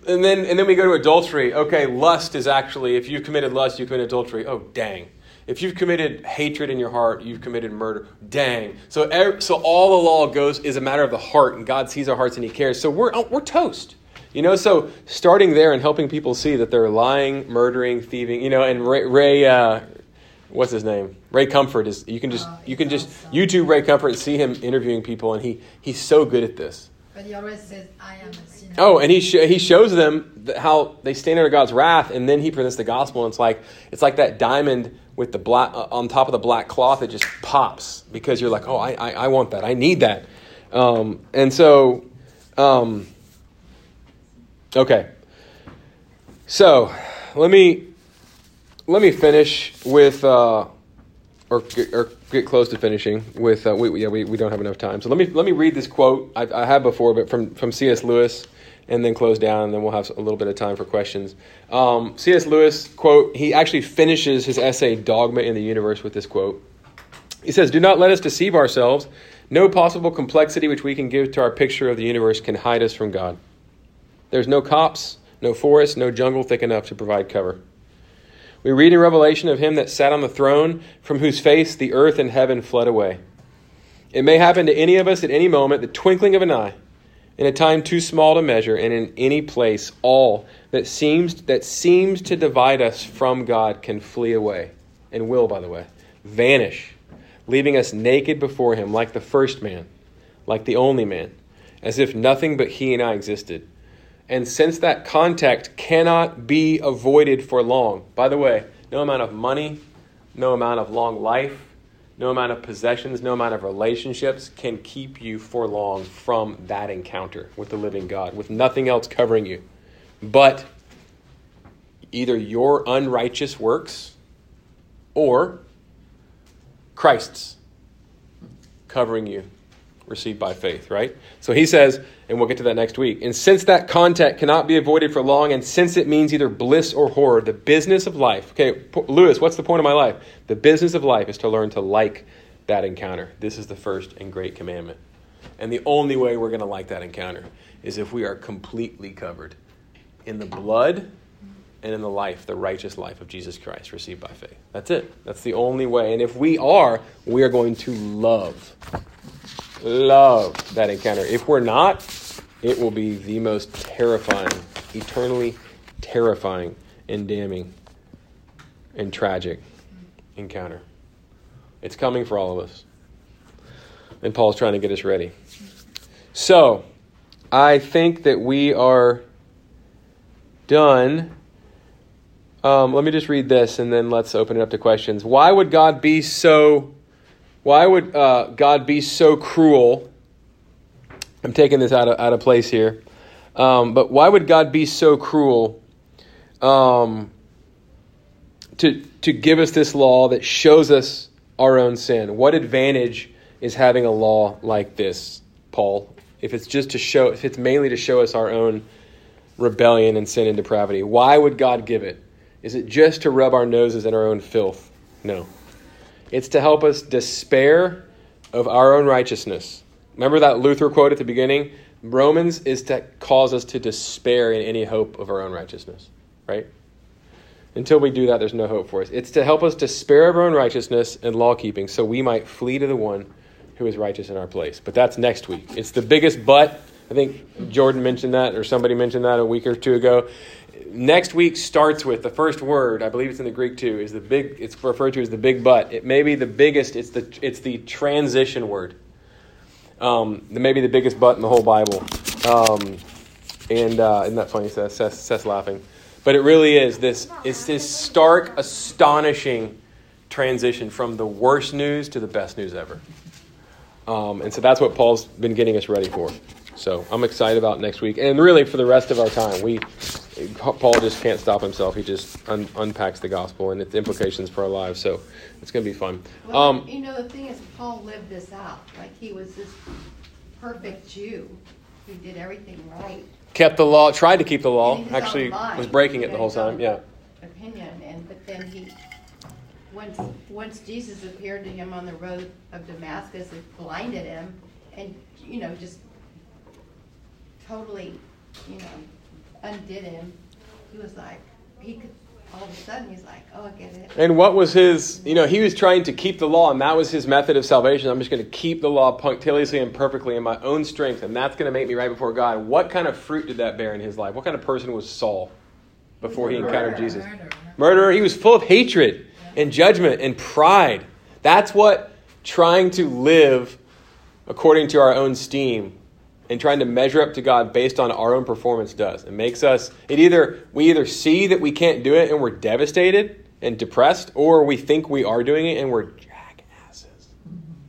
and then and then we go to adultery. Okay, lust is actually if you've committed lust, you committed adultery. Oh dang. If you've committed hatred in your heart, you've committed murder. Dang. So, so all the law goes is a matter of the heart, and God sees our hearts and He cares. So we're, we're toast. You know, so starting there and helping people see that they're lying, murdering, thieving, you know, and Ray, Ray uh, what's his name? Ray Comfort is, you can just, oh, you can just YouTube Ray Comfort and see him interviewing people, and he, he's so good at this. But he always says, I am a sinner. Oh, and he, sh- he shows them how they stand under God's wrath, and then he presents the gospel, and it's like, it's like that diamond with the black uh, on top of the black cloth it just pops because you're like oh i i, I want that. I need that. Um, and so um, okay. So let me let me finish with uh, or, or get close to finishing with uh, we, yeah we, we don't have enough time. So let me let me read this quote I, I have before but from from C.S. Lewis and then close down, and then we'll have a little bit of time for questions. Um, C.S. Lewis, quote, he actually finishes his essay, Dogma and the Universe, with this quote. He says, Do not let us deceive ourselves. No possible complexity which we can give to our picture of the universe can hide us from God. There's no copse, no forest, no jungle thick enough to provide cover. We read in Revelation of him that sat on the throne, from whose face the earth and heaven fled away. It may happen to any of us at any moment, the twinkling of an eye, in a time too small to measure, and in any place, all that seems that seems to divide us from God can flee away, and will, by the way, vanish, leaving us naked before him like the first man, like the only man, as if nothing but he and I existed. And since that contact cannot be avoided for long, by the way, no amount of money, no amount of long life, no amount of possessions, no amount of relationships can keep you for long from that encounter with the living God, with nothing else covering you. But either your unrighteous works or Christ's covering you received by faith, right? So he says, and we'll get to that next week. And since that contact cannot be avoided for long, and since it means either bliss or horror, the business of life. Okay, Lewis, what's the point of my life? The business of life is to learn to like that encounter. This is the first and great commandment. And the only way we're going to like that encounter is if we are completely covered in the blood and in the life, the righteous life of Jesus Christ received by faith. That's it. That's the only way. And if we are, we are going to love love that encounter. If we're not, it will be the most terrifying, eternally terrifying and damning and tragic encounter. It's coming for all of us. And Paul's trying to get us ready. So, I think that we are done. Um, let me just read this and then let's open it up to questions. Why would God be so why would uh, God be so cruel? I'm taking this out of, out of place here. Um, but why would God be so cruel um, to, to give us this law that shows us our own sin? What advantage is having a law like this, Paul? If it's just to show, if it's mainly to show us our own rebellion and sin and depravity, why would God give it? Is it just to rub our noses in our own filth? No. It's to help us despair of our own righteousness. Remember that Luther quote at the beginning? Romans is to cause us to despair in any hope of our own righteousness, right? Until we do that, there's no hope for us. It's to help us despair of our own righteousness and law keeping so we might flee to the one who is righteous in our place. But that's next week. It's the biggest but. I think Jordan mentioned that, or somebody mentioned that a week or two ago next week starts with the first word. I believe it's in the Greek too. Is the big? It's referred to as the big but. It may be the biggest. It's the it's the transition word. Um, maybe the biggest but in the whole Bible. Um, and uh, isn't that funny? Seth, Seth, Seth's laughing, but it really is this. It's this stark, astonishing transition from the worst news to the best news ever. Um, and so that's what Paul's been getting us ready for. So I'm excited about next week, and really for the rest of our time. We Paul just can't stop himself. He just un- unpacks the gospel and its implications for our lives. So it's going to be fun. Well, um, you know, the thing is, Paul lived this out. Like he was this perfect Jew who did everything right. Kept the law, tried to keep the law. Actually, was breaking it the whole time. Yeah. Opinion, and but then he, once once Jesus appeared to him on the road of Damascus, it blinded him, and you know just totally, you know, undid him. He was like, he could, all of a sudden, he's like, oh, I get it. And what was his, you know, he was trying to keep the law, and that was his method of salvation. I'm just going to keep the law punctiliously and perfectly in my own strength, and that's going to make me right before God. What kind of fruit did that bear in his life? What kind of person was Saul before he encountered Jesus? Murderer. Murderer. He was full of hatred and judgment and pride. That's what trying to live according to our own steam and trying to measure up to God based on our own performance does. It makes us it either we either see that we can't do it and we're devastated and depressed, or we think we are doing it and we're jackasses.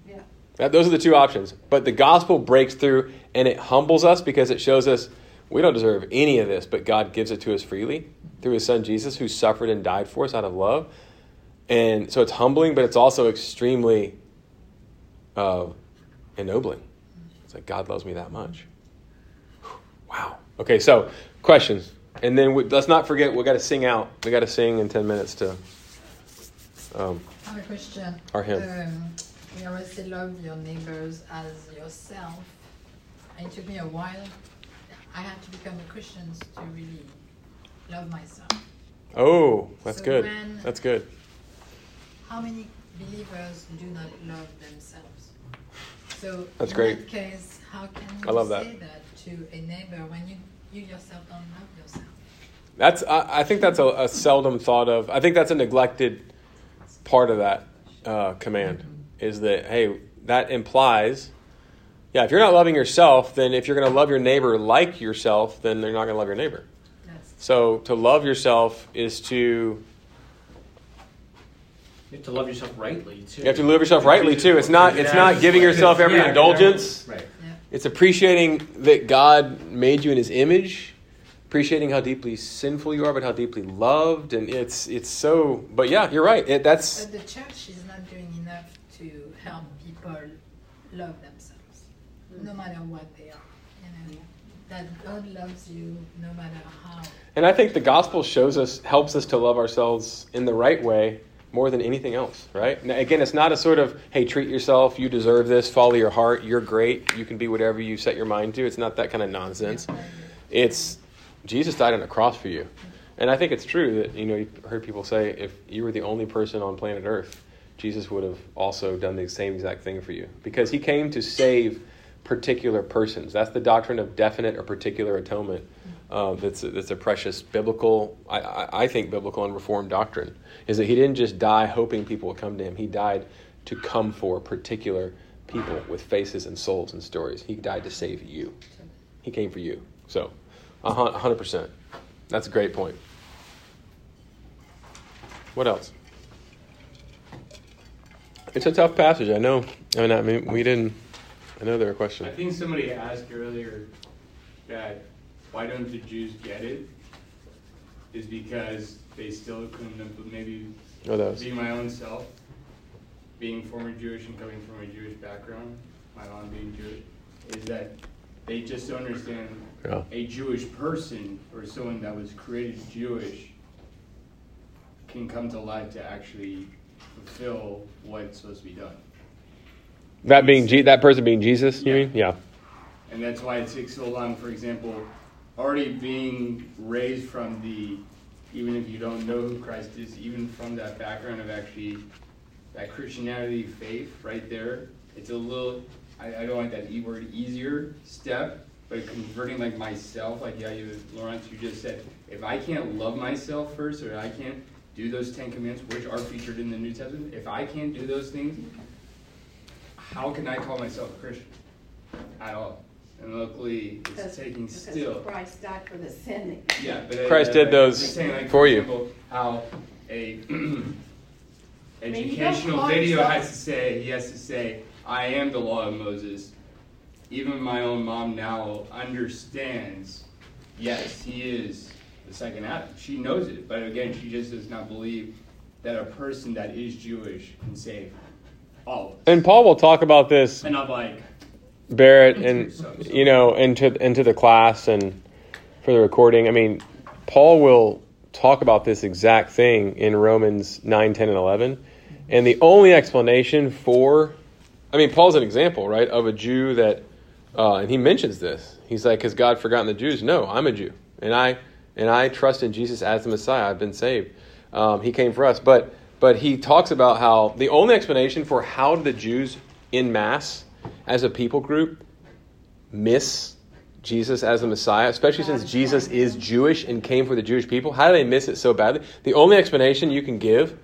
Yeah. That, those are the two options. But the gospel breaks through and it humbles us because it shows us we don't deserve any of this, but God gives it to us freely through his son Jesus who suffered and died for us out of love. And so it's humbling, but it's also extremely uh, ennobling like God loves me that much. Wow. Okay, so questions, and then we, let's not forget we got to sing out. We got to sing in ten minutes to. Um, I have a question. Our hymn. Um, we always say love your neighbors as yourself. And it took me a while. I had to become a Christian to really love myself. oh, that's So good. when- That's good. How many believers do not love themselves? So That's in great. that case, how can you I love that. say that to a neighbor when you, you yourself don't love yourself? That's I, I think that's a, a seldom thought of. I think that's a neglected part of that uh, command. Is that hey that implies, yeah, if you're not loving yourself, then if you're going to love your neighbor like yourself, then they're not going to love your neighbor. That's So to love yourself is to You have to love yourself rightly too. you have to love yourself rightly too. It's not it's not giving yourself every Yeah, indulgence. Right. yeah. It's appreciating that God made you in His image, appreciating how deeply sinful you are, but how deeply loved, and it's it's so. But yeah, you're right. It, that's But the church is not doing enough to help people love themselves, no matter what they are. You know, that God loves you no matter how. And I think the gospel shows us, helps us to love ourselves in the right way more than anything else, right? Now, again, it's not a sort of, hey, treat yourself, you deserve this, follow your heart, you're great, you can be whatever you set your mind to. It's not that kind of nonsense. It's Jesus died on a cross for you. And I think it's true that, you know, you've heard people say if you were the only person on planet Earth, Jesus would have also done the same exact thing for you. Because he came to save particular persons. That's the doctrine of definite or particular atonement. Uh, that's, a, that's a precious biblical, I, I, think, biblical and reformed doctrine. Is that he didn't just die hoping people would come to him, he died to come for particular people with faces and souls and stories. He died to save you. He came for you. So, a hundred percent. That's a great point. What else? It's a tough passage. I know. I mean, I mean, we didn't. I know there are questions. I think somebody asked earlier that why don't the Jews get it? Is because they still couldn't maybe Oh, being my own self, being former Jewish and coming from a Jewish background, my mom being Jewish, is that they just don't understand Yeah. a Jewish person or someone that was created Jewish can come to life to actually fulfill what's supposed to be done. That being Je- that person being Jesus. You Yeah. mean? Yeah. And that's why it takes so long, for example, already being raised from the, even if you don't know who Christ is, even from that background of actually that Christianity faith right there, it's a little, I, I don't like that E word, easier step, but converting like myself, like yeah, you, Lawrence, you just said, if I can't love myself first, or I can't do those Ten Commandments, which are featured in the New Testament, if I can't do those things, how can I call myself a Christian at all? And luckily, it's Because- taking because still. Christ died for the sin. Yeah, but uh, Christ uh, did those saying, like, for you. example, how a mean, you don't educational video yourself- has to say he has to say, "I am the law of Moses." Even my own mom now understands. Yes, he is the second Adam. She knows it, but again, she just does not believe that a person that is Jewish can save all of us. And Paul will talk about this and I'm like, Barrett and you know into into the class and for the recording. I mean, Paul will talk about this exact thing in Romans 9, 10, and 11. And the only explanation for I mean, Paul's an example, right, of a Jew that uh, and he mentions this. He's like, "Has God forgotten the Jews?" No, I'm a Jew, and I and I trust in Jesus as the Messiah. I've been saved. Um, he came for us, but but he talks about how the only explanation for how the Jews in mass as a people group miss Jesus as the Messiah, especially since Jesus is Jewish and came for the Jewish people. How do they miss it so badly? The only explanation you can give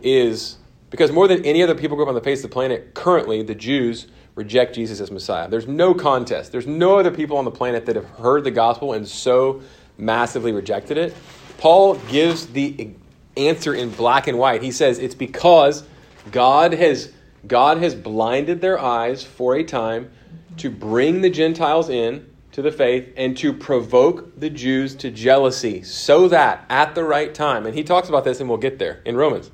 is because more than any other people group on the face of the planet, currently the Jews reject Jesus as Messiah. There's no contest. There's no other people on the planet that have heard the gospel and so massively rejected it. Paul gives the answer in black and white. He says it's because God has God has blinded their eyes for a time to bring the Gentiles in to the faith and to provoke the Jews to jealousy so that at the right time, and he talks about this and we'll get there in Romans,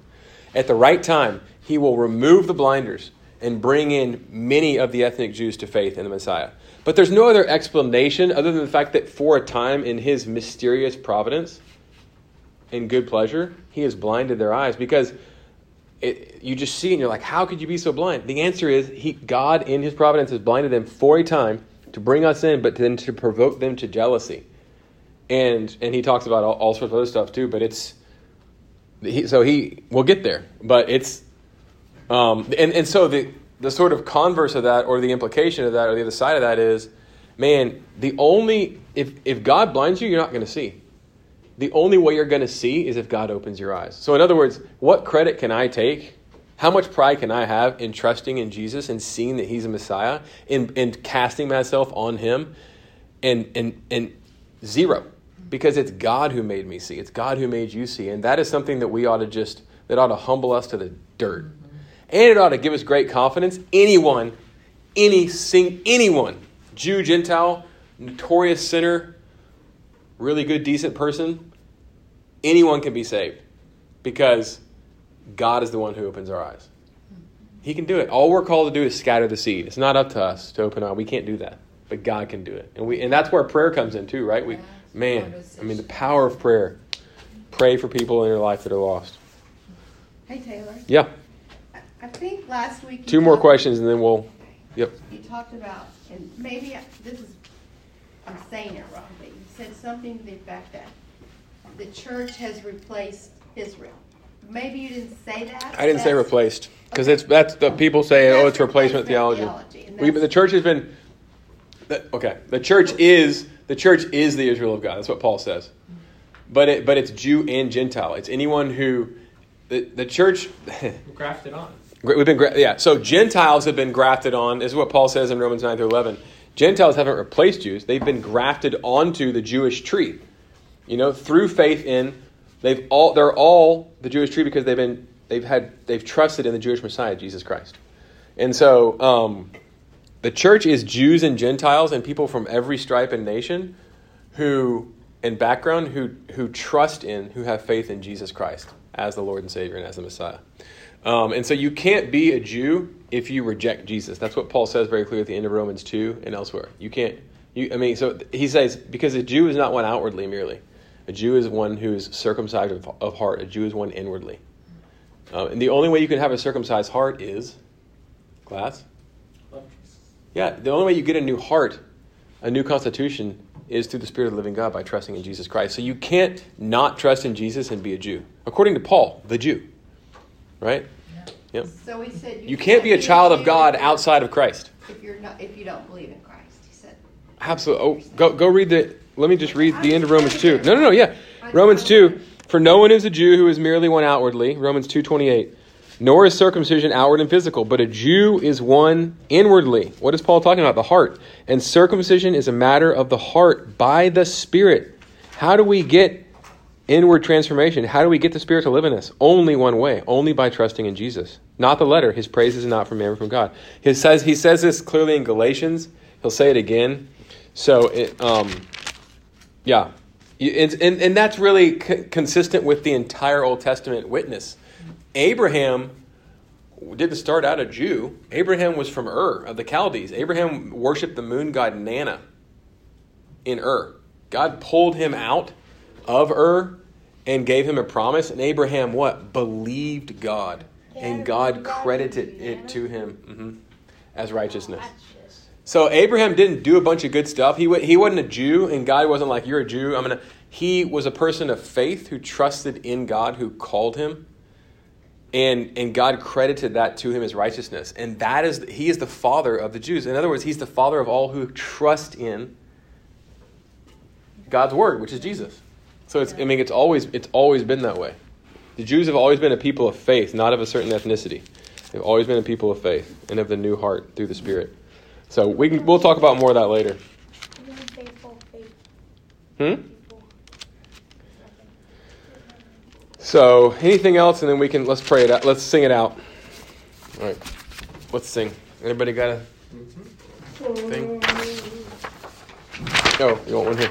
at the right time, he will remove the blinders and bring in many of the ethnic Jews to faith in the Messiah. But there's no other explanation other than the fact that for a time in his mysterious providence and good pleasure, he has blinded their eyes because it, you just see and you're like, how could you be so blind? The answer is he, God in his providence has blinded them for a time to bring us in, but then to provoke them to jealousy. And and he talks about all, all sorts of other stuff too, but it's he, so he we'll get there, but it's um, and and so the the sort of converse of that, or the implication of that, or the other side of that is, man, the only if if God blinds you, you're not going to see. The only way you're going to see is if God opens your eyes. So in other words, what credit can I take? How much pride can I have in trusting in Jesus and seeing that He's a Messiah, in in casting myself on Him, and and and zero because it's God who made me see. It's God who made you see. And that is something that we ought to just, that ought to humble us to the dirt. And it ought to give us great confidence. Anyone, any, sing, anyone, Jew, Gentile, notorious sinner, really good, decent person, anyone can be saved because God is the one who opens our eyes. He can do it. All we're called to do is scatter the seed. It's not up to us to open our. We can't do that, but God can do it, and we and that's where prayer comes in too, right? We Man, I mean, the power of prayer. Pray for people in your life that are lost. Hey, Taylor. Yeah. I think last week. Two more questions and then we'll. Yep. You talked about, and maybe this is, I'm saying it wrong, said something to the effect that the church has replaced Israel. Maybe you didn't say that. I didn't say replaced because it's that's the people say oh it's replacement, replacement theology. theology we, the church has been. Okay, the church is the church is the Israel of God. That's what Paul says. But it, but it's Jew and Gentile. It's anyone who the, the church grafted on. We've been great, yeah. So Gentiles have been grafted on. This is what Paul says in Romans nine through eleven. Gentiles haven't replaced Jews. They've been grafted onto the Jewish tree. You know, through faith in they've all they're all the Jewish tree because they've been they've had they've trusted in the Jewish Messiah Jesus Christ. And so um, the church is Jews and Gentiles and people from every stripe and nation who and background who who trust in, who have faith in Jesus Christ as the Lord and Savior and as the Messiah. Um, and so you can't be a Jew if you reject Jesus. That's what Paul says very clearly at the end of Romans 2 and elsewhere. You can't, you, I mean, so he says, because a Jew is not one outwardly merely. A Jew is one who is circumcised of, of heart. A Jew is one inwardly. Uh, and the only way you can have a circumcised heart is, class? Yeah, the only way you get a new heart, a new constitution, is through the Spirit of the living God by trusting in Jesus Christ. So you can't not trust in Jesus and be a Jew. According to Paul, the Jew. Right? Yep. So he said you, you can't, can't, be a child of God outside of Christ. If you're not if you don't believe in Christ. He said. Absolutely. Oh, go go read the let me just read the end of Romans 2. No, no, no, yeah. Romans 2. For no one is a Jew who is merely one outwardly. Romans 2:28. Nor is circumcision outward and physical, but a Jew is one inwardly. What is Paul talking about? The heart. And circumcision is a matter of the heart by the Spirit. How do we get inward transformation? How do we get the Spirit to live in us? Only one way, only by trusting in Jesus. Not the letter. His praise is not from man, but from God. He says, he says this clearly in Galatians. He'll say it again. So, it, um, yeah. And, and, and that's really c- consistent with the entire Old Testament witness Abraham didn't start out a Jew. Abraham was from Ur of the Chaldees. Abraham worshiped the moon god Nanna in Ur. God pulled him out of Ur and gave him a promise. And Abraham, what? Believed God. And God credited it to him mm-hmm, as righteousness. So Abraham didn't do a bunch of good stuff. He, he wasn't a Jew, and God wasn't like, You're a Jew. I'm gonna. He was a person of faith who trusted in God who called him and and God credited that to him as righteousness. And that is he is the father of the Jews. In other words, he's the father of all who trust in God's word, which is Jesus. So it's I mean it's always it's always been that way. The Jews have always been a people of faith, not of a certain ethnicity. They've always been a people of faith and of the new heart through the Spirit. So we can we'll talk about more of that later. Hmm? So, anything else, and then we can let's pray it out. Let's sing it out. All right, let's sing. Anybody got a thing? Oh, you want one here?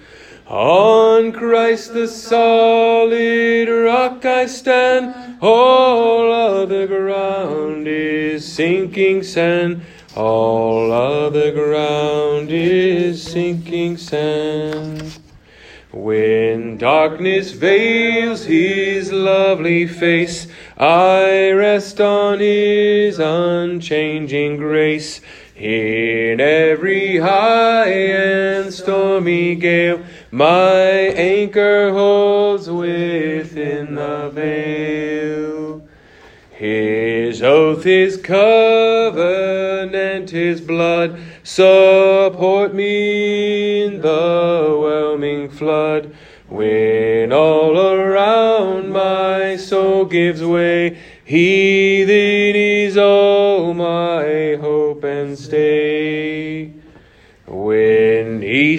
On Christ the solid rock I stand, all other ground is sinking sand. All other ground is sinking sand. When darkness veils his lovely face, I rest on his unchanging grace. In every high and stormy gale, my anchor holds within the veil. His oath, his covenant, his blood support me in the whelming flood. When all around my soul gives way, he then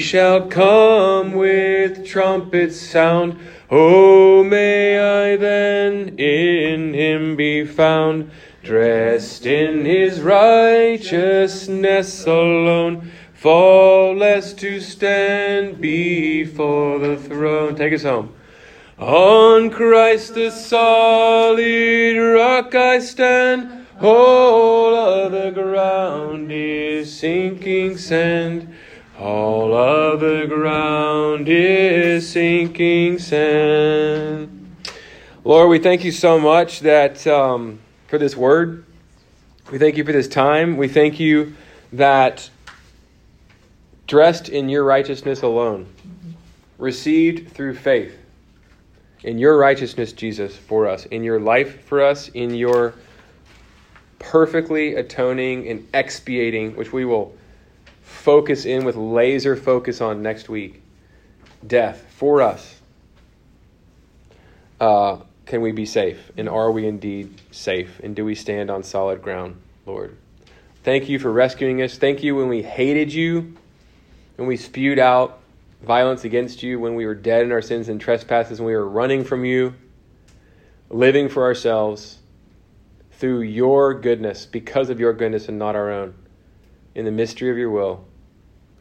shall come with trumpet sound, oh, may I then in him be found, dressed in his righteousness alone, faultless to stand before the throne. Take us home. On Christ the solid rock I stand, all other ground is sinking sand. All other ground is sinking sand. Lord, we thank you so much that um, for this word. We thank you for this time. We thank you that dressed in your righteousness alone, received through faith in your righteousness, Jesus, for us, in your life for us, in your perfectly atoning and expiating, which we will focus in with laser focus on next week, death for us. Uh, can we be safe? And are we indeed safe? And do we stand on solid ground, Lord? Thank you for rescuing us. Thank you when we hated you, when we spewed out violence against you when we were dead in our sins and trespasses, when we were running from you, living for ourselves through your goodness, because of your goodness and not our own. In the mystery of your will,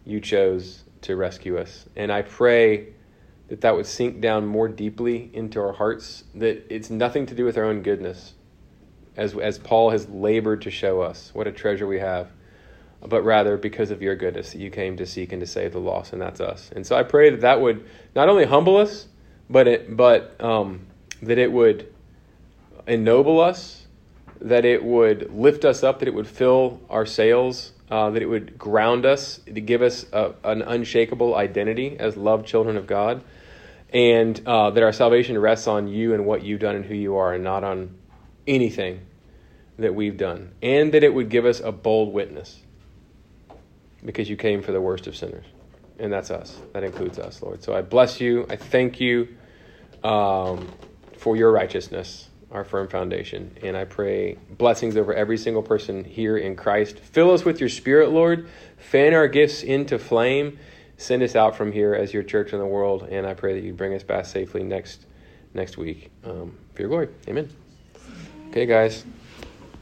you chose to rescue us. And I pray that that would sink down more deeply into our hearts, that it's nothing to do with our own goodness, as, as Paul has labored to show us what a treasure we have but rather because of your goodness that you came to seek and to save the lost, and that's us. And so I pray that that would not only humble us, but it, but um, that it would ennoble us, that it would lift us up, that it would fill our sails, uh, that it would ground us, to give us a, an unshakable identity as loved children of God, and uh, that our salvation rests on you and what you've done and who you are, and not on anything that we've done, and that it would give us a bold witness because you came for the worst of sinners. And that's us. That includes us, Lord. So I bless you. I thank you um, for your righteousness, our firm foundation. And I pray blessings over every single person here in Christ. Fill us with your spirit, Lord. Fan our gifts into flame. Send us out from here as your church in the world. And I pray that you bring us back safely next next week um, for your glory. Amen. Okay, guys.